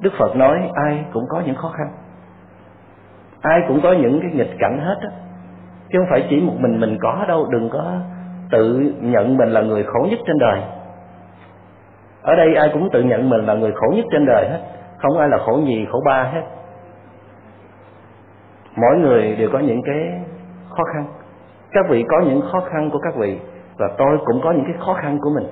Đức phật nói ai cũng có những khó khăn. Ai cũng có những cái nghịch cảnh hết á. Chứ không phải chỉ một mình mình có đâu, đừng có tự nhận mình là người khổ nhất trên đời ở đây ai cũng tự nhận mình là người khổ nhất trên đời hết. Không ai là khổ nhì, khổ ba hết. Mỗi người đều có những cái khó khăn. Các vị có những khó khăn của các vị và tôi cũng có những cái khó khăn của mình.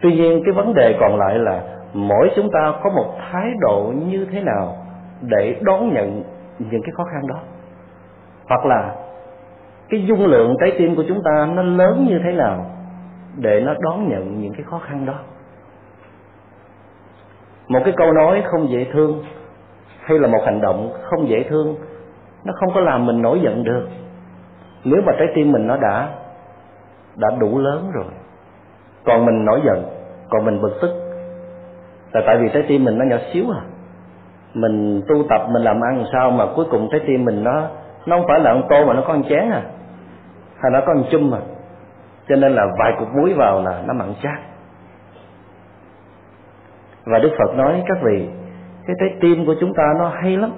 Tuy nhiên, cái vấn đề còn lại là mỗi chúng ta có một thái độ như thế nào để đón nhận những cái khó khăn đó? Hoặc là cái dung lượng trái tim của chúng ta nó lớn như thế nào? Để nó đón nhận những cái khó khăn đó. Một cái câu nói không dễ thương hay là một hành động không dễ thương, nó không có làm mình nổi giận được. Nếu mà trái tim mình nó đã đã đủ lớn rồi, còn mình nổi giận, còn mình bực tức, là tại vì trái tim mình nó nhỏ xíu à. Mình tu tập, mình làm ăn sao mà cuối cùng trái tim mình nó nó không phải là con tô mà nó có con chén à hay nó có con chum à cho nên là vài cục muối vào là nó mặn chát. Và đức phật nói, các vị, cái trái tim của chúng ta nó hay lắm,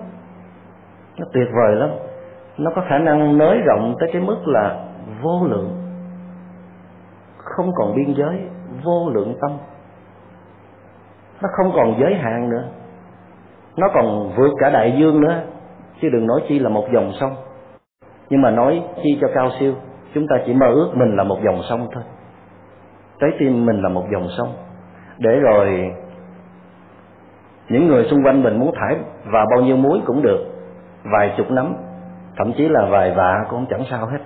nó tuyệt vời lắm. Nó có khả năng nới rộng tới cái mức là vô lượng. Không còn biên giới, vô lượng tâm. Nó không còn giới hạn nữa. Nó còn vượt cả đại dương nữa, chứ đừng nói chi là một dòng sông. Nhưng mà nói chi cho cao siêu chúng ta chỉ mơ ước mình là một dòng sông thôi. Trái tim mình là một dòng sông. Để rồi những người xung quanh mình muốn thải vào bao nhiêu muối cũng được vài chục nắm thậm chí là vài vạ cũng chẳng sao hết.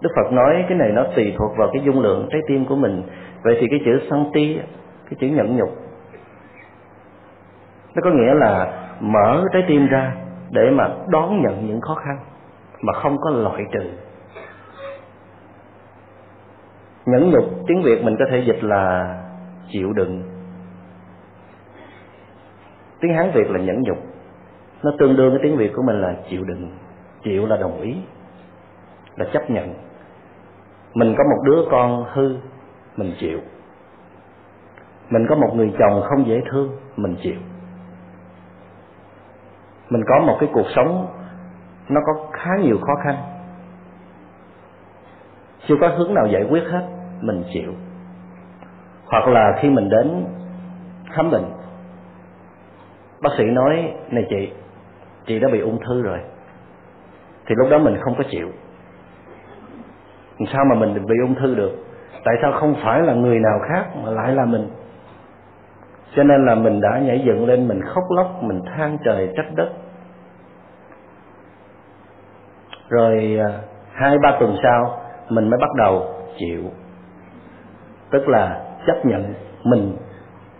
Đức Phật nói cái này nó tùy thuộc vào cái dung lượng trái tim của mình. Vậy thì cái chữ santi, cái chữ nhẫn nhục Nó có nghĩa là mở trái tim ra để mà đón nhận những khó khăn Mà không có loại trừ. Nhẫn nhục tiếng Việt mình có thể dịch là chịu đựng. Tiếng Hán Việt là nhẫn nhục. Nó tương đương với tiếng Việt của mình là chịu đựng. Chịu là đồng ý, Là chấp nhận. Mình có một đứa con hư, mình chịu. Mình có một người chồng không dễ thương, mình chịu mình có một cái cuộc sống nó có khá nhiều khó khăn. Chưa có hướng nào giải quyết hết, mình chịu. Hoặc là khi mình đến khám bệnh, bác sĩ nói, này chị chị đã bị ung thư rồi. Thì lúc đó mình không có chịu. Sao mà mình bị ung thư được? Tại sao không phải là người nào khác mà lại là mình? Cho nên là mình đã nhảy dựng lên, mình khóc lóc, mình than trời trách đất. Rồi à, hai ba tuần sau, mình mới bắt đầu chịu. Tức là chấp nhận mình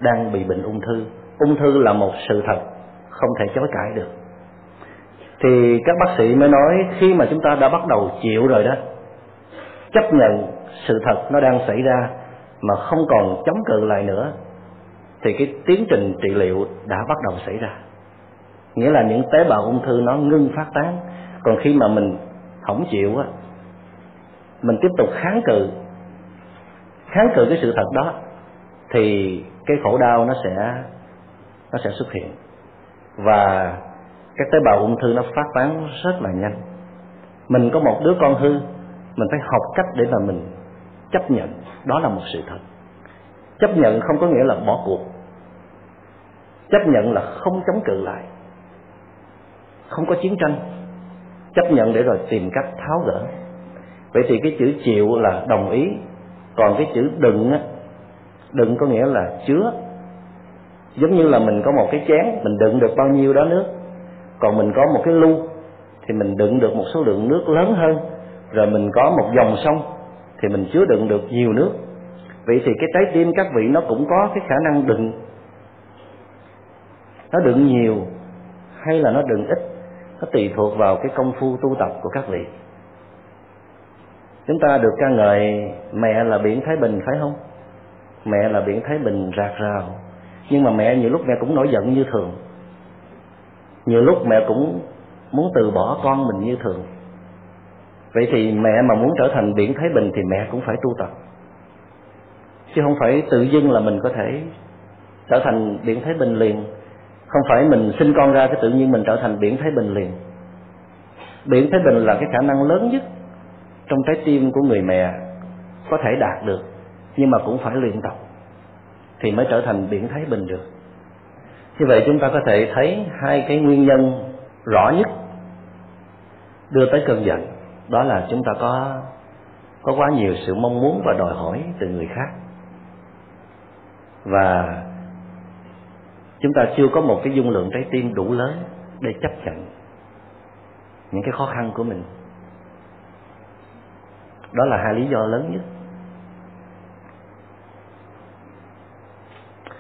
đang bị bệnh ung thư. Ung thư là một sự thật, không thể chối cãi được. Thì các bác sĩ mới nói khi mà chúng ta đã bắt đầu chịu rồi đó, chấp nhận sự thật nó đang xảy ra mà không còn chống cự lại nữa thì cái tiến trình trị liệu đã bắt đầu xảy ra. Nghĩa là những tế bào ung thư nó ngưng phát tán. Còn khi mà mình không chịu á, mình tiếp tục kháng cự kháng cự cái sự thật đó, thì cái khổ đau nó sẽ nó sẽ xuất hiện. Và các tế bào ung thư nó phát tán rất là nhanh. Mình có một đứa con hư, mình phải học cách để mà mình chấp nhận đó là một sự thật chấp nhận không có nghĩa là bỏ cuộc. Chấp nhận là không chống cự lại. Không có chiến tranh. Chấp nhận để rồi tìm cách tháo gỡ. Vậy thì cái chữ chịu là đồng ý. Còn cái chữ đừng á, đừng có nghĩa là chứa. Giống như là mình có một cái chén, mình đựng được bao nhiêu đó nước. Còn mình có một cái lu, thì mình đựng được một số lượng nước lớn hơn. Rồi mình có một dòng sông, thì mình chứa đựng được nhiều nước vậy thì cái trái tim các vị nó cũng có cái khả năng đựng. Nó đựng nhiều hay là nó đựng ít, nó tùy thuộc vào cái công phu tu tập của các vị. Chúng ta được ca ngợi, mẹ là biển thái bình, phải không? Mẹ là biển thái bình rạc rào. Nhưng mà mẹ nhiều lúc mẹ cũng nổi giận như thường. Nhiều lúc mẹ cũng muốn từ bỏ con mình như thường. Vậy thì mẹ mà muốn trở thành biển thái bình thì mẹ cũng phải tu tập chứ không phải tự dưng là mình có thể trở thành biển thái bình liền. Không phải mình sinh con ra cái tự nhiên mình trở thành biển thái bình liền. Biển thái bình là cái khả năng lớn nhất trong trái tim của người mẹ có thể đạt được, nhưng mà cũng phải luyện tập thì mới trở thành biển thái bình được. Như vậy chúng ta có thể thấy hai cái nguyên nhân rõ nhất đưa tới cơn giận. Đó là chúng ta có có quá nhiều sự mong muốn và đòi hỏi từ người khác và chúng ta chưa có một cái dung lượng trái tim đủ lớn để chấp nhận những cái khó khăn của mình. Đó là hai lý do lớn nhất.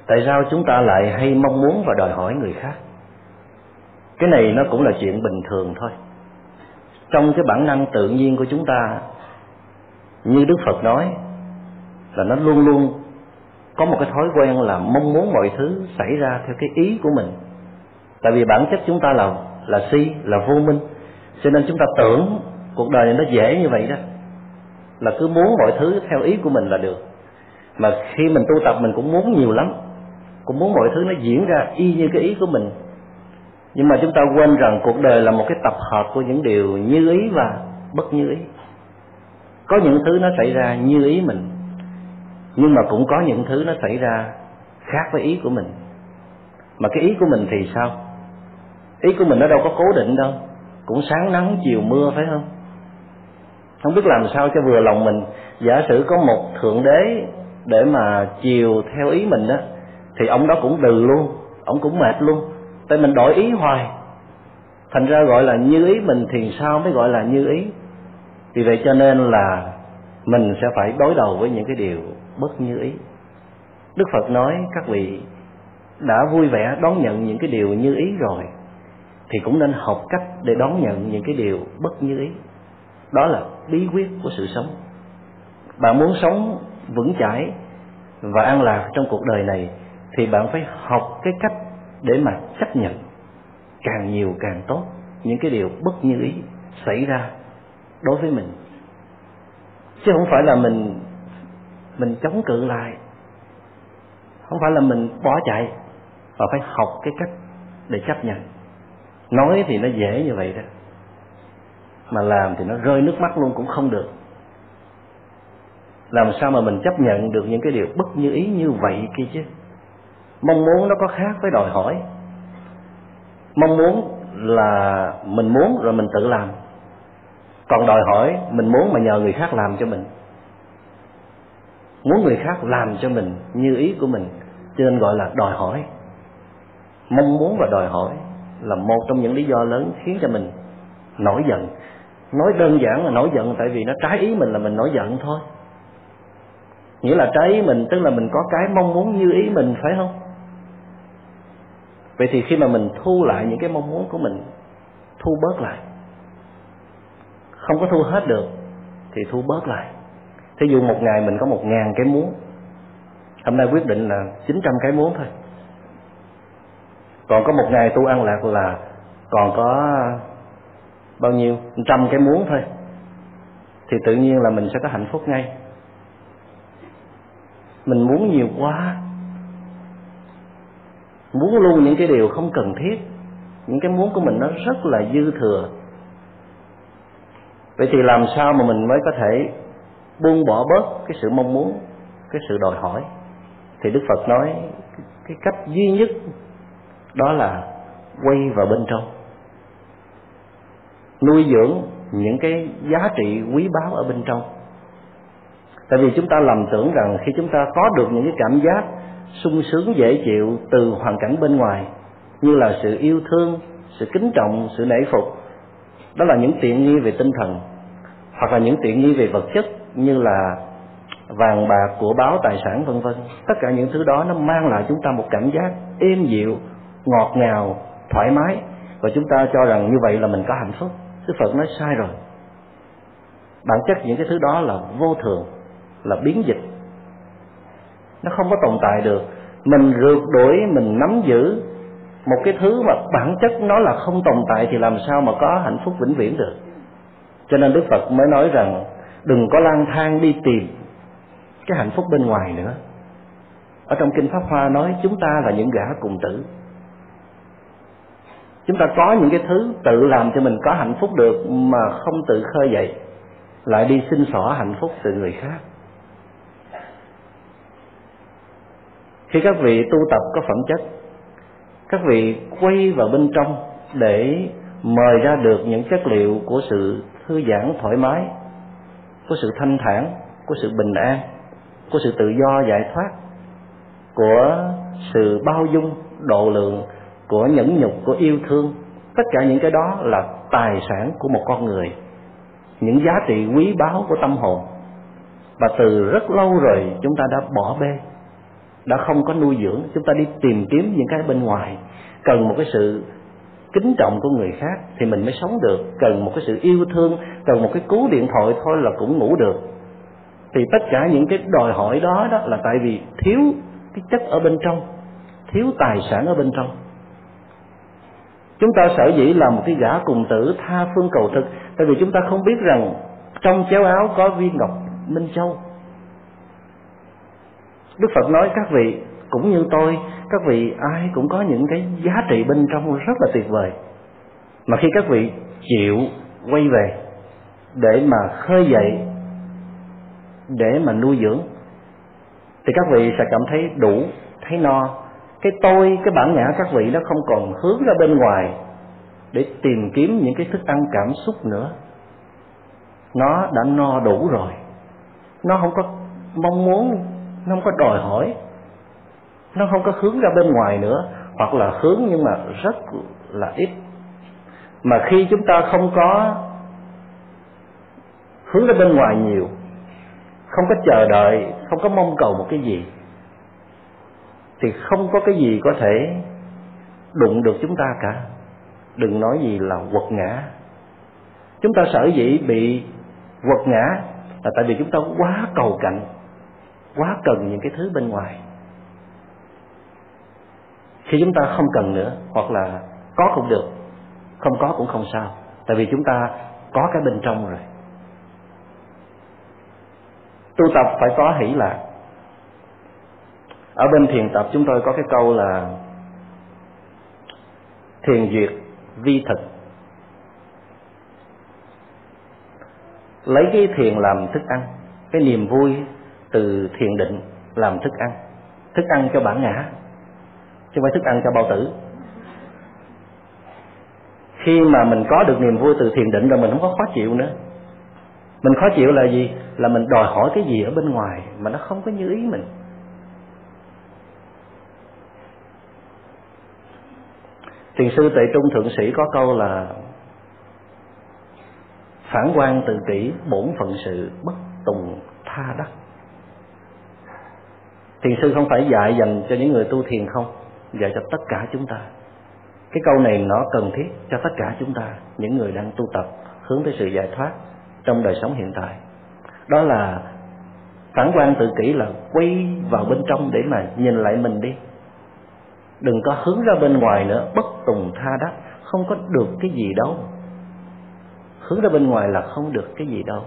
Tại sao chúng ta lại hay mong muốn và đòi hỏi người khác? Cái này nó cũng là chuyện bình thường thôi. Trong cái bản năng tự nhiên của chúng ta, như đức phật nói, là nó luôn luôn có một cái thói quen là mong muốn mọi thứ xảy ra theo cái ý của mình. Tại vì bản chất chúng ta là là si, là vô minh. Cho nên chúng ta tưởng cuộc đời này nó dễ như vậy đó. Là cứ muốn mọi thứ theo ý của mình là được. Mà khi mình tu tập mình cũng muốn nhiều lắm. Cũng muốn mọi thứ nó diễn ra y như cái ý của mình. Nhưng mà chúng ta quên rằng cuộc đời là một cái tập hợp của những điều như ý và bất như ý. Có những thứ nó xảy ra như ý mình nhưng mà cũng có những thứ nó xảy ra khác với ý của mình. Mà cái ý của mình thì sao? Ý của mình nó đâu có cố định đâu. Cũng sáng nắng, chiều mưa, phải không? Không biết làm sao cho vừa lòng mình. Giả sử có một thượng đế để mà chiều theo ý mình đó thì ông đó cũng đừ luôn. Ông cũng mệt luôn. Tại mình đổi ý hoài. Thành ra gọi là như ý mình thì sao mới gọi là như ý? Vì vậy cho nên là mình sẽ phải đối đầu với những cái điều bất như ý. Đức phật nói các vị đã vui vẻ đón nhận những cái điều như ý rồi, thì cũng nên học cách để đón nhận những cái điều bất như ý. Đó là bí quyết của sự sống. Bạn muốn sống vững chãi và an lạc trong cuộc đời này, thì bạn phải học cái cách để mà chấp nhận càng nhiều càng tốt những cái điều bất như ý xảy ra đối với mình. Chứ không phải là mình mình chống cự lại. Không phải là mình bỏ chạy, mà phải học cái cách để chấp nhận. Nói thì nó dễ như vậy đó, mà làm thì nó rơi nước mắt luôn cũng không được. Làm sao mà mình chấp nhận được những cái điều bất như ý như vậy kia chứ? Mong muốn nó có khác với đòi hỏi. Mong muốn là mình muốn rồi mình tự làm. Còn đòi hỏi mình muốn mà nhờ người khác làm cho mình muốn người khác làm cho mình như ý của mình, cho nên gọi là đòi hỏi. Mong muốn và đòi hỏi là một trong những lý do lớn khiến cho mình nổi giận. Nói đơn giản là nổi giận tại vì nó trái ý mình là mình nổi giận thôi. Nghĩa là trái ý mình, tức là mình có cái mong muốn như ý mình, phải không? Vậy thì khi mà mình thu lại những cái mong muốn của mình, thu bớt lại. Không có thu hết được, thì thu bớt lại thí dụ một ngày mình có một ngàn cái muốn hôm nay quyết định là 900 cái muốn thôi. Còn có một ngày tu ăn lạc là còn có bao nhiêu? Trăm cái muốn thôi. Thì tự nhiên là mình sẽ có hạnh phúc ngay. Mình muốn nhiều quá. Muốn luôn những cái điều không cần thiết. Những cái muốn của mình nó rất là dư thừa. Vậy thì làm sao mà mình mới có thể buông bỏ bớt cái sự mong muốn, cái sự đòi hỏi. Thì đức phật nói cái cách duy nhất đó là quay vào bên trong, nuôi dưỡng những cái giá trị quý báu ở bên trong. Tại vì chúng ta lầm tưởng rằng khi chúng ta có được những cái cảm giác sung sướng, dễ chịu từ hoàn cảnh bên ngoài, như là sự yêu thương, sự kính trọng, sự nể phục, đó là những tiện nghi về tinh thần hoặc là những tiện nghi về vật chất như là vàng bạc của báo tài sản, vân vân. Tất cả những thứ đó nó mang lại chúng ta một cảm giác êm dịu, ngọt ngào, thoải mái. Và chúng ta cho rằng như vậy là mình có hạnh phúc. Đức phật nói sai rồi. Bản chất những cái thứ đó là vô thường, là biến dịch. Nó không có tồn tại được. Mình rượt đuổi, mình nắm giữ một cái thứ mà bản chất nó là không tồn tại thì làm sao mà có hạnh phúc vĩnh viễn được? Cho nên đức phật mới nói rằng đừng có lang thang đi tìm cái hạnh phúc bên ngoài nữa. Ở trong kinh pháp hoa nói chúng ta là những gã cùng tử. Chúng ta có những cái thứ tự làm cho mình có hạnh phúc được mà không tự khơi dậy, lại đi xin xỏ hạnh phúc từ người khác. Khi các vị tu tập có phẩm chất, các vị quay vào bên trong để mời ra được những chất liệu của sự thư giãn thoải mái của sự thanh thản của sự bình an của sự tự do giải thoát của sự bao dung, độ lượng của nhẫn nhục, của yêu thương. Tất cả những cái đó là tài sản của một con người. Những giá trị quý báu của tâm hồn. Và từ rất lâu rồi chúng ta đã bỏ bê, đã không có nuôi dưỡng. Chúng ta đi tìm kiếm những cái bên ngoài. Cần một cái sự kính trọng của người khác thì mình mới sống được. Cần một cái sự yêu thương, cần một cái cú điện thoại thôi là cũng ngủ được. Thì tất cả những cái đòi hỏi đó đó là tại vì thiếu cái chất ở bên trong, thiếu tài sản ở bên trong. Chúng ta sở dĩ là một cái gã cùng tử tha phương cầu thực, tại vì chúng ta không biết rằng trong chéo áo có viên ngọc minh châu. Đức phật nói các vị cũng như tôi, các vị ai cũng có những cái giá trị bên trong rất là tuyệt vời. Mà khi các vị chịu quay về để mà khơi dậy, để mà nuôi dưỡng, thì các vị sẽ cảm thấy đủ, thấy no. Cái tôi, cái bản ngã các vị nó không còn hướng ra bên ngoài để tìm kiếm những cái thức ăn cảm xúc nữa. Nó đã no đủ rồi. Nó không có mong muốn, nó không có đòi hỏi nó không có hướng ra bên ngoài nữa, hoặc là hướng nhưng mà rất là ít. Mà khi chúng ta không có hướng ra bên ngoài nhiều, không có chờ đợi, không có mong cầu một cái gì, thì không có cái gì có thể đụng được chúng ta cả. Đừng nói gì là quật ngã. Chúng ta sở dĩ bị quật ngã là tại vì chúng ta quá cầu cạnh, quá cần những cái thứ bên ngoài khi chúng ta không cần nữa, hoặc là có cũng được, không có cũng không sao. Tại vì chúng ta có cái bên trong rồi. Tu tập phải có hỷ lạc. Ở bên thiền tập chúng tôi có cái câu là thiền duyệt vi thực. Lấy cái thiền làm thức ăn, cái niềm vui từ thiền định làm thức ăn. Thức ăn cho bản ngã chứ không phải thức ăn cho bao tử. Khi mà mình có được niềm vui từ thiền định rồi mình không có khó chịu nữa. Mình khó chịu là gì? Là mình đòi hỏi cái gì ở bên ngoài mà nó không có như ý mình. Thiền sư tệ trung thượng sĩ có câu là phản quan tự kỷ bổn phận sự bất tùng tha đắc. Thiền sư không phải dạy dành cho những người tu thiền không? Dạy cho tất cả chúng ta. Cái câu này nó cần thiết cho tất cả chúng ta, những người đang tu tập, hướng tới sự giải thoát trong đời sống hiện tại. Đó là phản quan tự kỷ là quay vào bên trong để mà nhìn lại mình đi. Đừng có hướng ra bên ngoài nữa, bất tùng tha đắc, không có được cái gì đâu. Hướng ra bên ngoài là không được cái gì đâu.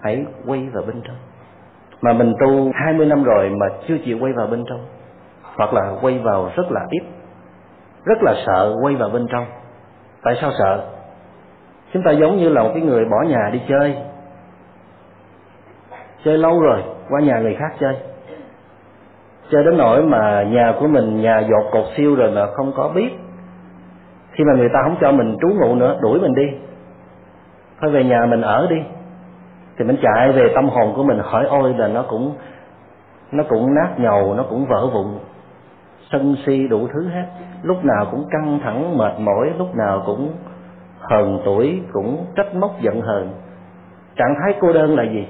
Hãy quay vào bên trong. Mà mình tu 20 năm rồi mà chưa chịu quay vào bên trong hoặc là quay vào rất là ít, rất là sợ quay vào bên trong. Tại sao sợ? Chúng ta giống như là một cái người bỏ nhà đi chơi chơi lâu rồi, qua nhà người khác chơi. Chơi đến nỗi mà nhà của mình, nhà dột cột siêu rồi mà không có biết. Khi mà người ta không cho mình trú ngụ nữa, đuổi mình đi. Thôi về nhà mình ở đi. Thì mình chạy về tâm hồn của mình, hỏi ôi là nó cũng nó cũng nát nhầu, nó cũng vỡ vụn sân si đủ thứ hết. Lúc nào cũng căng thẳng, mệt mỏi, lúc nào cũng hờn tuổi, cũng trách móc giận hờn. Trạng thái cô đơn là gì?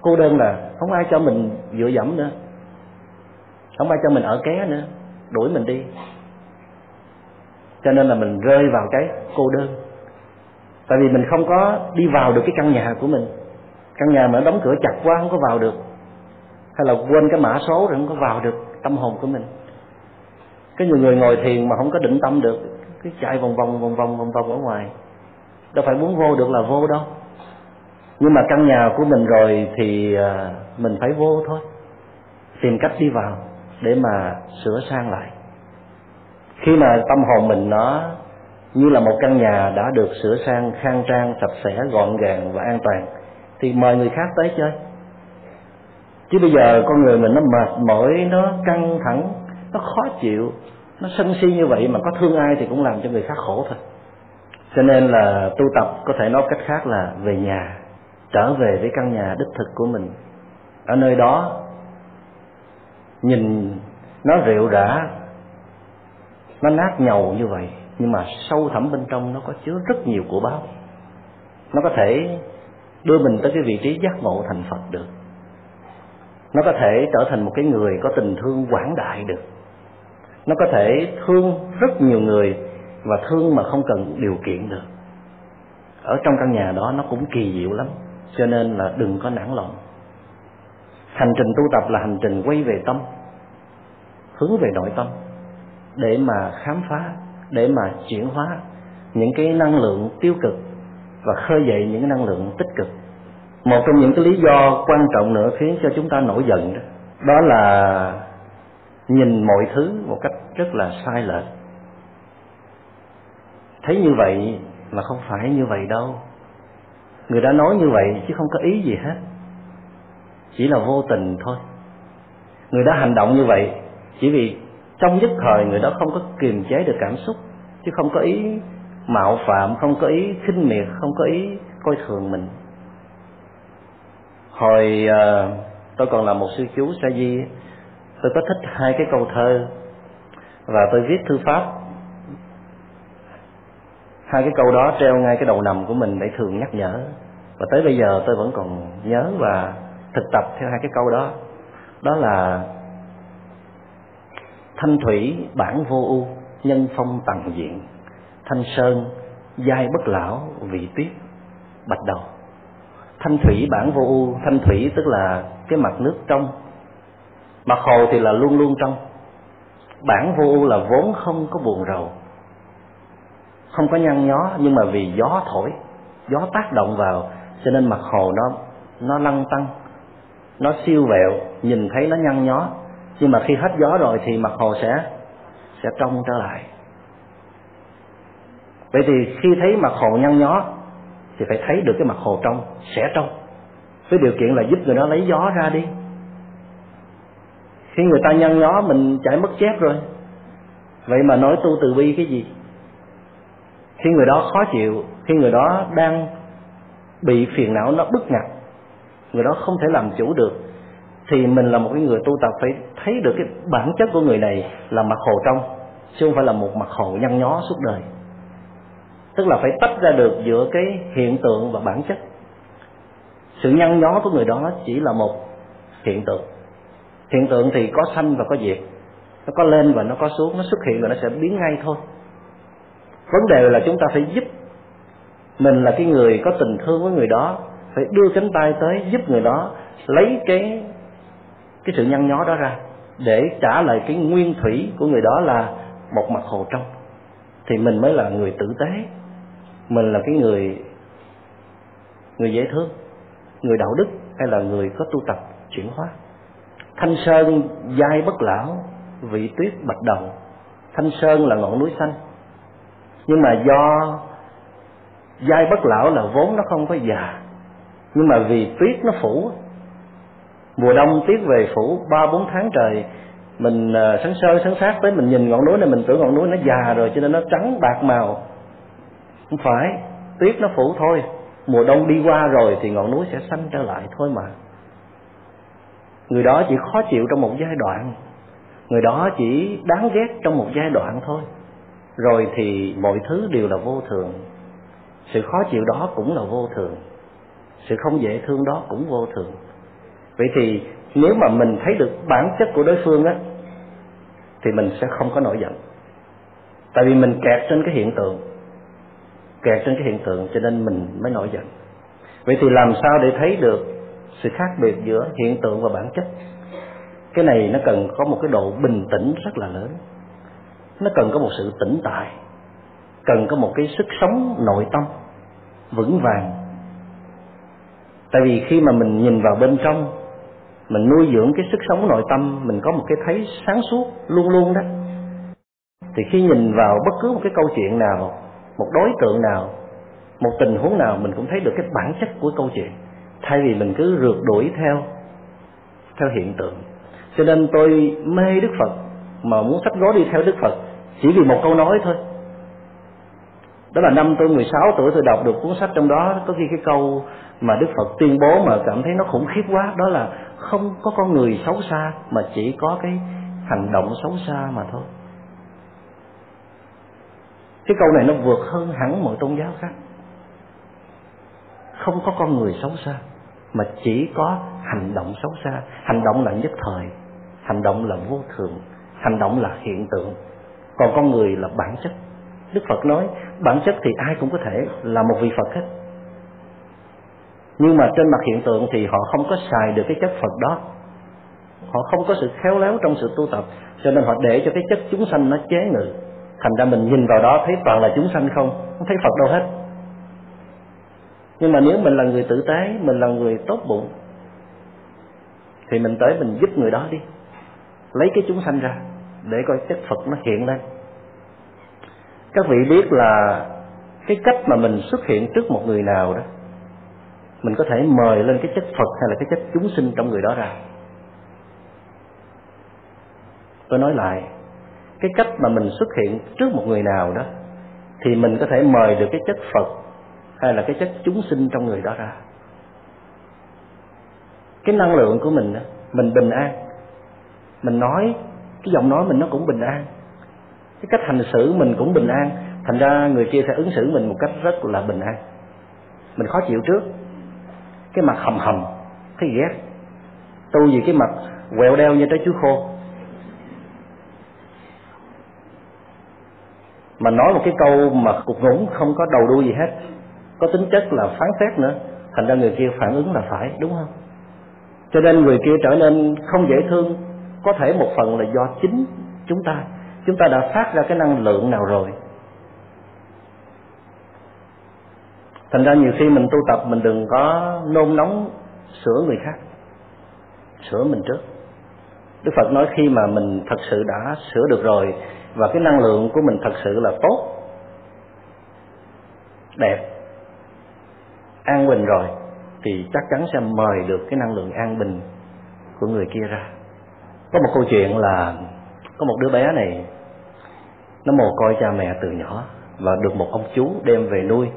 Cô đơn là không ai cho mình dựa dẫm nữa. Không ai cho mình ở ké nữa. Đuổi mình đi. Cho nên là mình rơi vào cái cô đơn. Tại vì mình không có đi vào được cái căn nhà của mình. Căn nhà mà đóng cửa chặt quá không có vào được. Hay là quên cái mã số rồi không có vào được tâm hồn của mình cái nhiều người ngồi thiền mà không có định tâm được cứ chạy vòng vòng vòng vòng vòng vòng ở ngoài. Đâu phải muốn vô được là vô đâu. Nhưng mà căn nhà của mình rồi thì à, mình phải vô thôi. Tìm cách đi vào để mà sửa sang lại. Khi mà tâm hồn mình nó như là một căn nhà đã được sửa sang, khang trang, sạch sẽ, gọn gàng và an toàn, thì mời người khác tới chơi. Chứ bây giờ con người mình nó mệt mỏi, nó căng thẳng nó khó chịu. Nó sân si như vậy mà có thương ai thì cũng làm cho người khác khổ thôi. Cho nên là tu tập có thể nói cách khác là về nhà, trở về với căn nhà đích thực của mình. Ở nơi đó, nhìn nó rượu rã, nó nát nhầu như vậy, nhưng mà sâu thẳm bên trong nó có chứa rất nhiều của báo nó có thể đưa mình tới cái vị trí giác ngộ thành phật được. Nó có thể trở thành một cái người có tình thương quảng đại được nó có thể thương rất nhiều người và thương mà không cần điều kiện được. Ở trong căn nhà đó nó cũng kỳ diệu lắm, cho nên là đừng có nản lòng. Hành trình tu tập là hành trình quay về tâm, hướng về nội tâm, để mà khám phá, để mà chuyển hóa những cái năng lượng tiêu cực và khơi dậy những cái năng lượng tích cực. Một trong những cái lý do quan trọng nữa khiến cho chúng ta nổi giận đó đó là nhìn mọi thứ một cách rất là sai lệch. Thấy như vậy mà không phải như vậy đâu. Người đã nói như vậy chứ không có ý gì hết. Chỉ là vô tình thôi. Người đã hành động như vậy chỉ vì trong nhất thời người đó không có kiềm chế được cảm xúc chứ không có ý mạo phạm không có ý khinh miệt không có ý coi thường mình. Hồi uh, tôi còn là một sư chú sa di tôi có thích hai cái câu thơ và tôi viết thư pháp. Hai cái câu đó treo ngay cái đầu nằm của mình để thường nhắc nhở. Và tới bây giờ tôi vẫn còn nhớ và thực tập theo hai cái câu đó. Đó là thanh thủy bản vô u, nhân phong tầng diện. Thanh sơn, giai bất lão, vị tuyết, bạch đầu. Thanh thủy bản vô u, thanh thủy tức là cái mặt nước trong. Mặt hồ thì là luôn luôn trong bản vô ưu là vốn không có buồn rầu. Không có nhăn nhó, nhưng mà vì gió thổi, gió tác động vào, cho nên mặt hồ nó nó lăn tăng nó siêu vẹo, nhìn thấy nó nhăn nhó. Nhưng mà khi hết gió rồi thì mặt hồ sẽ sẽ trong trở lại. Vậy thì khi thấy mặt hồ nhăn nhó, thì phải thấy được cái mặt hồ trong, sẽ trong. Với điều kiện là giúp người đó lấy gió ra đi khi người ta nhăn nhó mình chảy mất chép rồi. Vậy mà nói tu từ bi cái gì? Khi người đó khó chịu, khi người đó đang bị phiền não, nó bức ngặt, người đó không thể làm chủ được, thì mình là một cái người tu tập phải thấy được cái bản chất của người này là mặt hồ trong, chứ không phải là một mặt hồ nhăn nhó suốt đời. Tức là phải tách ra được giữa cái hiện tượng và bản chất. Sự nhăn nhó của người đó chỉ là một hiện tượng hiện tượng thì có sanh và có diệt. Nó có lên và nó có xuống, nó xuất hiện và nó sẽ biến ngay thôi. Vấn đề là chúng ta phải giúp mình là cái người có tình thương với người đó, phải đưa cánh tay tới giúp người đó lấy cái cái sự nhăn nhó đó ra để trả lại cái nguyên thủy của người đó là một mặt hồ trong. Thì mình mới là người tử tế. Mình là cái người người dễ thương, người đạo đức hay là người có tu tập chuyển hóa thanh sơn dai bất lão, vị tuyết bạch đầu. Thanh sơn là ngọn núi xanh. Nhưng mà do dai bất lão là vốn nó không có già. Nhưng mà vì tuyết nó phủ, mùa đông tuyết về phủ, ba bốn tháng trời, mình ờ, sáng sơ sáng sát tới mình nhìn ngọn núi này, mình tưởng ngọn núi nó già rồi cho nên nó trắng bạc màu. Không phải, tuyết nó phủ thôi. Mùa đông đi qua rồi thì ngọn núi sẽ xanh trở lại thôi mà người đó chỉ khó chịu trong một giai đoạn. Người đó chỉ đáng ghét trong một giai đoạn thôi. Rồi thì mọi thứ đều là vô thường. Sự khó chịu đó cũng là vô thường. Sự không dễ thương đó cũng vô thường. Vậy thì nếu mà mình thấy được bản chất của đối phương á, thì mình sẽ không có nổi giận. Tại vì mình kẹt trên cái hiện tượng. Kẹt trên cái hiện tượng cho nên mình mới nổi giận. Vậy thì làm sao để thấy được sự khác biệt giữa hiện tượng và bản chất. Cái này nó cần có một cái độ bình tĩnh rất là lớn. Nó cần có một sự tĩnh tại, cần có một cái sức sống nội tâm vững vàng. Tại vì khi mà mình nhìn vào bên trong, mình nuôi dưỡng cái sức sống nội tâm, mình có một cái thấy sáng suốt, luôn luôn đó, thì khi nhìn vào bất cứ một cái câu chuyện nào, một đối tượng nào, một tình huống nào, mình cũng thấy được cái bản chất của câu chuyện thay vì mình cứ rượt đuổi theo theo hiện tượng. Cho nên tôi mê đức phật, mà muốn sách gói đi theo đức phật chỉ vì một câu nói thôi. Đó là năm tôi 16 tuổi tôi đọc được cuốn sách trong đó. Có khi cái câu mà Đức Phật tuyên bố mà cảm thấy nó khủng khiếp quá, đó là không có con người xấu xa mà chỉ có cái hành động xấu xa mà thôi. Cái câu này nó vượt hơn hẳn mọi tôn giáo khác không có con người xấu xa, mà chỉ có hành động xấu xa. Hành động là nhất thời, hành động là vô thường, hành động là hiện tượng. Còn con người là bản chất. Đức phật nói, bản chất thì ai cũng có thể là một vị phật hết. Nhưng mà trên mặt hiện tượng thì họ không có xài được cái chất phật đó. Họ không có sự khéo léo trong sự tu tập, cho nên họ để cho cái chất chúng sanh nó chế ngự. Thành ra mình nhìn vào đó thấy toàn là chúng sanh không? Không thấy phật đâu hết nhưng mà nếu mình là người tử tế, mình là người tốt bụng, thì mình tới mình giúp người đó đi. Lấy cái chúng sanh ra, để coi chất phật nó hiện lên. Các vị biết là cái cách mà mình xuất hiện trước một người nào đó, mình có thể mời lên cái chất phật hay là cái chất chúng sinh trong người đó ra. Tôi nói lại, cái cách mà mình xuất hiện trước một người nào đó, thì mình có thể mời được cái chất phật hay là cái chất chúng sinh trong người đó ra. Cái năng lượng của mình mình bình an. Mình nói, cái giọng nói mình nó cũng bình an. Cái cách hành xử mình cũng bình an. Thành ra người kia sẽ ứng xử mình một cách rất là bình an. Mình khó chịu trước. Cái mặt hầm hầm, thấy ghét. Tu gì cái mặt quẹo đeo như trái chuối khô. Mà nói một cái câu mà cục ngủng không có đầu đuôi gì hết có tính chất là phán xét nữa. Thành ra người kia phản ứng là phải, đúng không? Cho nên người kia trở nên không dễ thương. Có thể một phần là do chính chúng ta. Chúng ta đã phát ra cái năng lượng nào rồi? Thành ra nhiều khi mình tu tập, mình đừng có nôn nóng sửa người khác. Sửa mình trước. Đức phật nói khi mà mình thật sự đã sửa được rồi và cái năng lượng của mình thật sự là tốt, đẹp an bình rồi, thì chắc chắn sẽ mời được cái năng lượng an bình của người kia ra. Có một câu chuyện là có một đứa bé này, nó mồ côi cha mẹ từ nhỏ và được một ông chú đem về nuôi.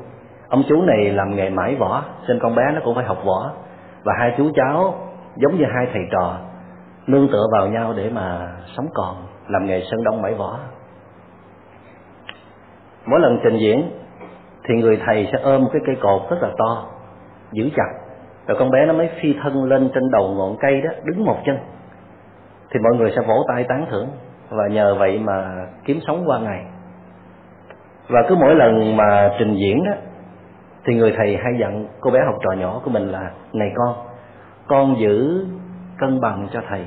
Ông chú này làm nghề mãi võ nên con bé nó cũng phải học võ. Và hai chú cháu giống như hai thầy trò, nương tựa vào nhau để mà sống còn, làm nghề sơn đông mãi võ. Mỗi lần trình diễn thì người thầy sẽ ôm cái cây cột rất là to, giữ chặt. Rồi con bé nó mới phi thân lên trên đầu ngọn cây đó, đứng một chân. Thì mọi người sẽ vỗ tay tán thưởng. Và nhờ vậy mà kiếm sống qua ngày. Và cứ mỗi lần mà trình diễn đó, thì người thầy hay dặn cô bé học trò nhỏ của mình là, này con con giữ cân bằng cho thầy.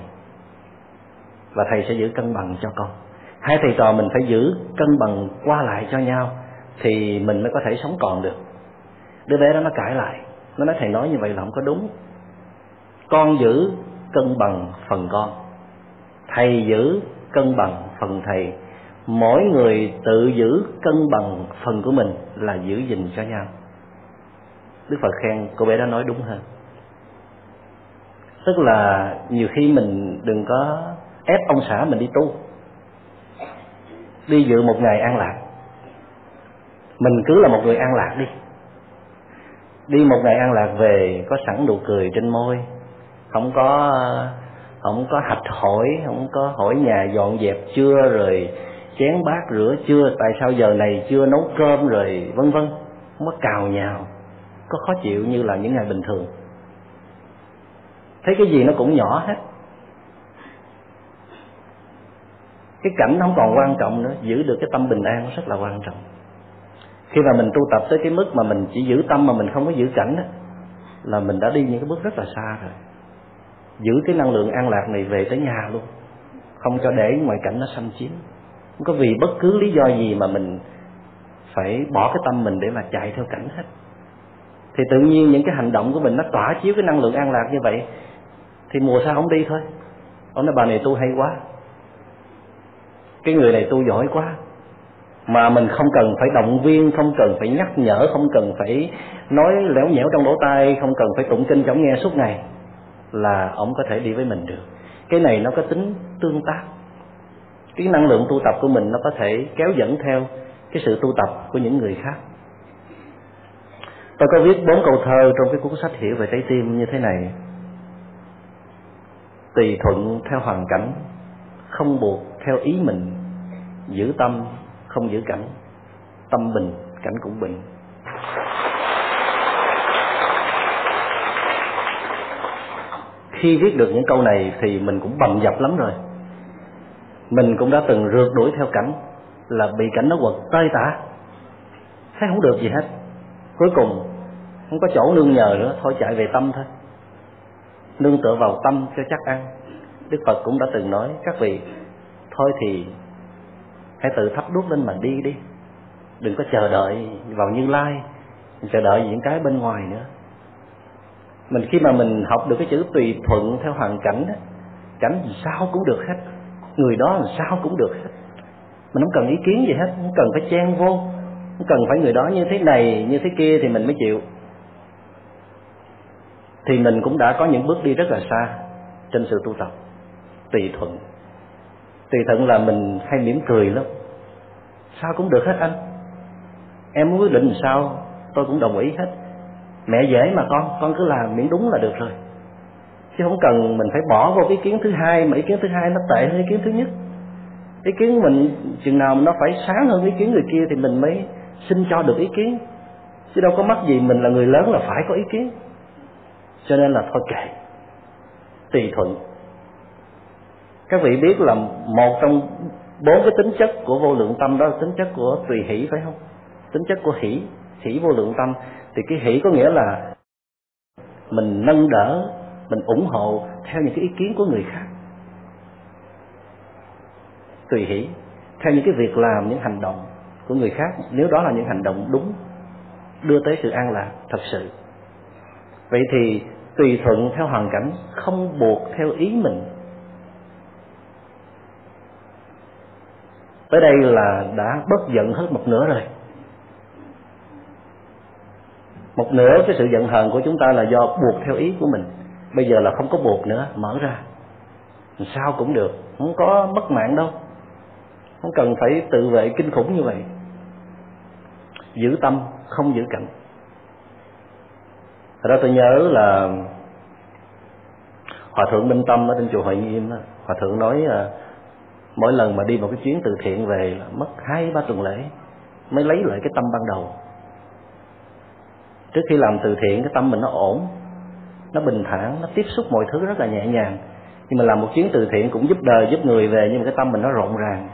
Và thầy sẽ giữ cân bằng cho con. Hai thầy trò mình phải giữ cân bằng qua lại cho nhau thì mình mới có thể sống còn được. Đứa bé đó nó cãi lại, nó nói, thầy nói như vậy là không có đúng. Con giữ cân bằng phần con. Thầy giữ cân bằng phần thầy. Mỗi người tự giữ cân bằng phần của mình là giữ gìn cho nhau. Đức phật khen cô bé đó nói đúng hơn. Tức là nhiều khi mình đừng có ép ông xã mình đi tu. Đi dự một ngày an lạc mình cứ là một người an lạc đi. Đi một ngày an lạc về, có sẵn nụ cười trên môi, không có không có hạch hỏi không có hỏi nhà dọn dẹp chưa, rồi chén bát rửa chưa, tại sao giờ này chưa nấu cơm, rồi vân vân. Không có cào nhào, có khó chịu như là những ngày bình thường. Thấy cái gì nó cũng nhỏ hết. Cái cảnh không còn quan trọng nữa, giữ được cái tâm bình an rất là quan trọng khi mà mình tu tập tới cái mức mà mình chỉ giữ tâm mà mình không có giữ cảnh đó, là mình đã đi những cái bước rất là xa rồi. Giữ cái năng lượng an lạc này về tới nhà luôn. Không cho để ngoại cảnh nó xâm chiếm. Không có vì bất cứ lý do gì mà mình phải bỏ cái tâm mình để mà chạy theo cảnh hết. Thì tự nhiên những cái hành động của mình nó tỏa chiếu cái năng lượng an lạc như vậy thì mùa sao không đi thôi. Ông nói bà này tu hay quá. Cái người này tu giỏi quá mà mình không cần phải động viên, không cần phải nhắc nhở, không cần phải nói léo nhẽo trong lỗ tai, không cần phải tụng kinh cho nghe suốt ngày là ông có thể đi với mình được. Cái này nó có tính tương tác. Cái năng lượng tu tập của mình nó có thể kéo dẫn theo cái sự tu tập của những người khác. Tôi có viết bốn câu thơ trong cái cuốn sách hiểu về trái tim như thế này. Tùy thuận theo hoàn cảnh, không buộc theo ý mình, giữ tâm không giữ cảnh. Tâm bình, cảnh cũng bình. Khi viết được những câu này thì mình cũng bầm dập lắm rồi. Mình cũng đã từng rượt đuổi theo cảnh là bị cảnh nó quật tơi tả. Thấy không được gì hết. Cuối cùng, không có chỗ nương nhờ nữa, thôi chạy về tâm thôi. Nương tựa vào tâm cho chắc ăn. Đức phật cũng đã từng nói, các vị, thôi thì hãy tự thắp đuốc lên mà đi đi. Đừng có chờ đợi vào như lai chờ đợi những cái bên ngoài nữa. Mình khi mà mình học được cái chữ tùy thuận theo hoàn cảnh đó, cảnh sao cũng được hết. Người đó làm sao cũng được hết. Mình không cần ý kiến gì hết không cần phải chen vô không cần phải người đó như thế này như thế kia thì mình mới chịu. Thì mình cũng đã có những bước đi rất là xa trên sự tu tập tùy thuận tùy thuận là mình hay mỉm cười lắm. Sao cũng được hết anh. Em muốn quyết định sao, tôi cũng đồng ý hết. Mẹ dễ mà con con cứ làm miễn đúng là được rồi. Chứ không cần mình phải bỏ vô ý kiến thứ hai, mà ý kiến thứ hai nó tệ hơn ý kiến thứ nhất. Ý kiến mình, chừng nào nó phải sáng hơn ý kiến người kia thì mình mới xin cho được ý kiến. Chứ đâu có mắc gì mình là người lớn là phải có ý kiến. Cho nên là thôi kệ. Tùy thuận các vị biết là một trong bốn cái tính chất của vô lượng tâm đó là tính chất của tùy hỷ, phải không? Tính chất của hỷ hỷ vô lượng tâm. Thì cái hỷ có nghĩa là mình nâng đỡ, mình ủng hộ theo những cái ý kiến của người khác. Tùy hỷ, theo những cái việc làm, những hành động của người khác. Nếu đó là những hành động đúng, đưa tới sự an lạc, thật sự. Vậy thì tùy thuận theo hoàn cảnh, không buộc theo ý mình. Tới đây là đã bất giận hết một nửa rồi. Một nửa cái sự giận hờn của chúng ta là do buộc theo ý của mình. Bây giờ là không có buộc nữa, mở ra. Sao cũng được, không có mất mạng đâu. Không cần phải tự vệ kinh khủng như vậy. Giữ tâm, không giữ cảnh. Thật ra tôi nhớ là Hòa thượng Minh Tâm ở trên chùa Hội Nghiêm Hòa thượng nói à, mỗi lần mà đi một cái chuyến từ thiện về là mất hai ba tuần lễ mới lấy lại cái tâm ban đầu. Trước khi làm từ thiện, cái tâm mình nó ổn, nó bình thản, nó tiếp xúc mọi thứ rất là nhẹ nhàng. Nhưng mà làm một chuyến từ thiện cũng giúp đời, giúp người về, nhưng mà cái tâm mình nó rộn ràng.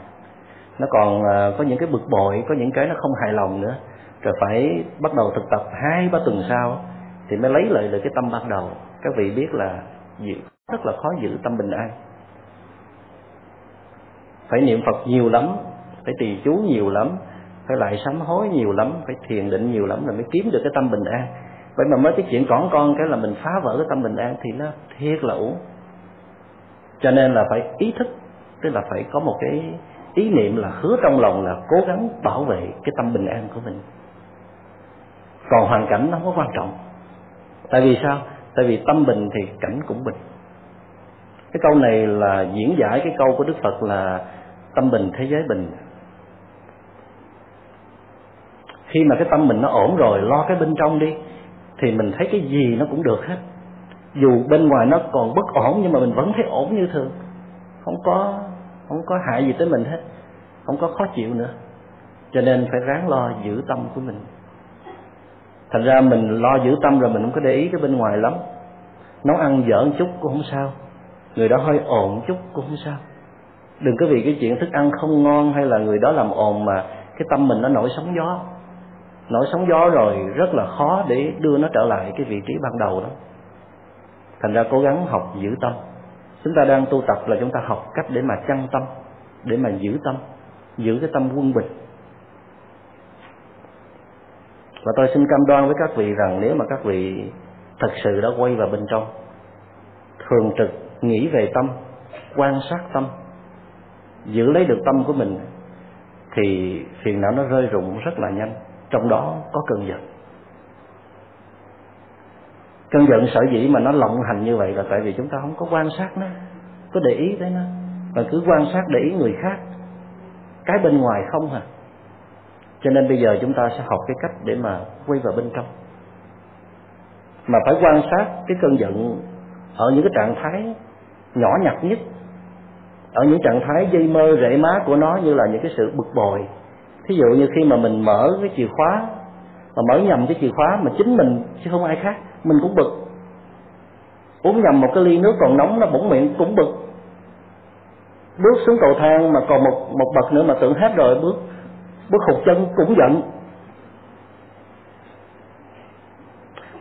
Nó còn ờ, có những cái bực bội, có những cái nó không hài lòng nữa. Rồi phải bắt đầu thực tập hai ba tuần sau thì mới lấy lại được cái tâm ban đầu. Các vị biết là rất là khó giữ tâm bình an phải niệm phật nhiều lắm, phải trì chú nhiều lắm, phải lại sám hối nhiều lắm, phải thiền định nhiều lắm là mới kiếm được cái tâm bình an. Vậy mà mới cái chuyện cỏn con, cái là mình phá vỡ cái tâm bình an thì nó thiệt là uổng. Cho nên là phải ý thức, tức là phải có một cái ý niệm là hứa trong lòng là cố gắng bảo vệ cái tâm bình an của mình. Còn hoàn cảnh nó không có quan trọng. Tại vì sao? Tại vì tâm bình thì cảnh cũng bình. Cái câu này là diễn giải cái câu của đức phật là tâm bình, thế giới bình. Khi mà cái tâm mình nó ổn rồi, lo cái bên trong đi, thì mình thấy cái gì nó cũng được hết. Dù bên ngoài nó còn bất ổn, nhưng mà mình vẫn thấy ổn như thường. Không có không có hại gì tới mình hết. Không có khó chịu nữa. Cho nên phải ráng lo giữ tâm của mình. Thành ra mình lo giữ tâm rồi mình không có để ý cái bên ngoài lắm. Nấu ăn dở một chút cũng không sao. Người đó hơi ồn chút cũng không sao đừng có vì cái chuyện thức ăn không ngon hay là người đó làm ồn mà cái tâm mình nó nổi sóng gió. Nổi sóng gió rồi rất là khó để đưa nó trở lại cái vị trí ban đầu đó. Thành ra cố gắng học giữ tâm. Chúng ta đang tu tập là chúng ta học cách để mà chăn tâm, để mà giữ tâm, giữ cái tâm quân bình. Và tôi xin cam đoan với các vị rằng nếu mà các vị thật sự đã quay vào bên trong, thường trực nghĩ về tâm, quan sát tâm giữ lấy được tâm của mình, thì phiền não nó rơi rụng rất là nhanh. Trong đó có cơn giận. Cơn giận sở dĩ mà nó lộng hành như vậy là tại vì chúng ta không có quan sát nó, có để ý tới nó. Mà cứ quan sát để ý người khác, cái bên ngoài không à cho nên bây giờ chúng ta sẽ học cái cách để mà quay vào bên trong. Mà phải quan sát cái cơn giận ở những cái trạng thái nhỏ nhặt nhất ở những trạng thái dây mơ, rễ má của nó như là những cái sự bực bội. Thí dụ như khi mà mình mở cái chìa khóa, mà mở nhầm cái chìa khóa mà chính mình, chứ không ai khác, mình cũng bực. Uống nhầm một cái ly nước còn nóng nó bỗng miệng cũng bực. Bước xuống cầu thang mà còn một một bậc nữa mà tưởng hết rồi, bước bước hụt chân cũng giận.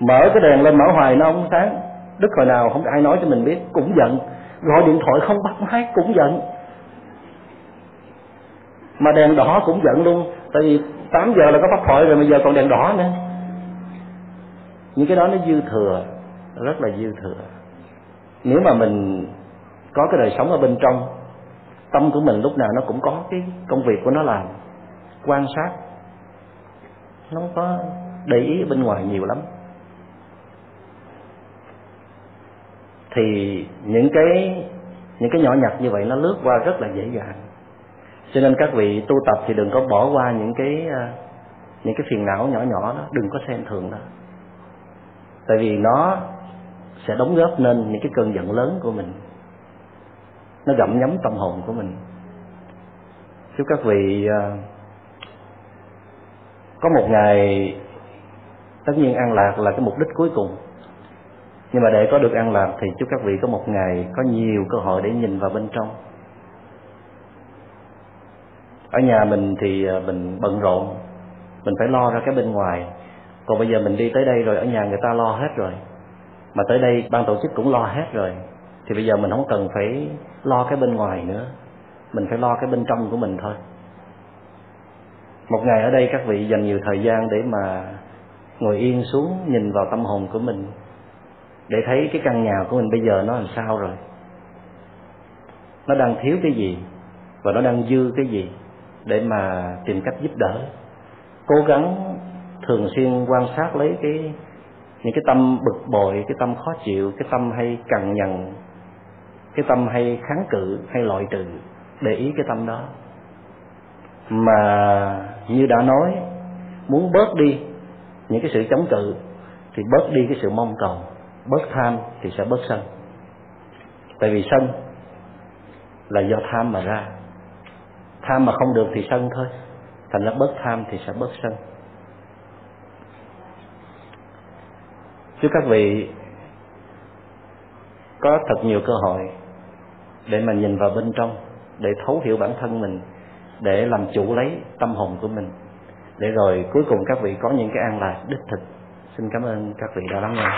Mở cái đèn lên mở hoài nó không sáng. Đức hồi nào không ai nói cho mình biết, cũng giận gọi điện thoại không bắt máy cũng giận. Mà đèn đỏ cũng giận luôn. Tại vì 8 giờ là có bắt thoại rồi bây giờ còn đèn đỏ nữa. Những cái đó nó dư thừa, rất là dư thừa. Nếu mà mình có cái đời sống ở bên trong, tâm của mình lúc nào nó cũng có cái công việc của nó làm, quan sát, nó không có để ý bên ngoài nhiều lắm. Thì những cái những cái nhỏ nhặt như vậy nó lướt qua rất là dễ dàng. Cho nên các vị tu tập thì đừng có bỏ qua những cái à, những cái phiền não nhỏ nhỏ đó, đừng có xem thường đó tại vì nó sẽ đóng góp nên những cái cơn giận lớn của mình. Nó gặm nhấm tâm hồn của mình. Chúc các vị à, có một ngày tất nhiên an lạc là cái mục đích cuối cùng nhưng mà để có được an lạc thì chúc các vị có một ngày có nhiều cơ hội để nhìn vào bên trong. Ở nhà mình thì à, mình bận rộn, mình phải lo ra cái bên ngoài. Còn bây giờ mình đi tới đây rồi, ở nhà người ta lo hết rồi. Mà tới đây ban tổ chức cũng lo hết rồi. Thì bây giờ mình không cần phải lo cái bên ngoài nữa. Mình phải lo cái bên trong của mình thôi. Một ngày ở đây các vị dành nhiều thời gian để mà ngồi yên xuống, nhìn vào tâm hồn của mình để thấy cái căn nhà của mình bây giờ nó làm sao rồi. Nó đang thiếu cái gì và nó đang dư cái gì để mà tìm cách giúp đỡ. Cố gắng thường xuyên quan sát lấy cái, những cái tâm bực bội, cái tâm khó chịu, cái tâm hay cằn nhằn, cái tâm hay kháng cự, hay loại trừ, để ý cái tâm đó. Mà như đã nói, muốn bớt đi những cái sự chống cự thì bớt đi cái sự mong cầu bớt tham thì sẽ bớt sân. Tại vì sân là do tham mà ra. Tham mà không được thì sân thôi. Thành ra bớt tham thì sẽ bớt sân. Chúc các vị, có thật nhiều cơ hội để mà nhìn vào bên trong, để thấu hiểu bản thân mình, để làm chủ lấy tâm hồn của mình. Để rồi cuối cùng các vị có những cái an lạc đích thực. Xin cảm ơn các vị đã lắng nghe.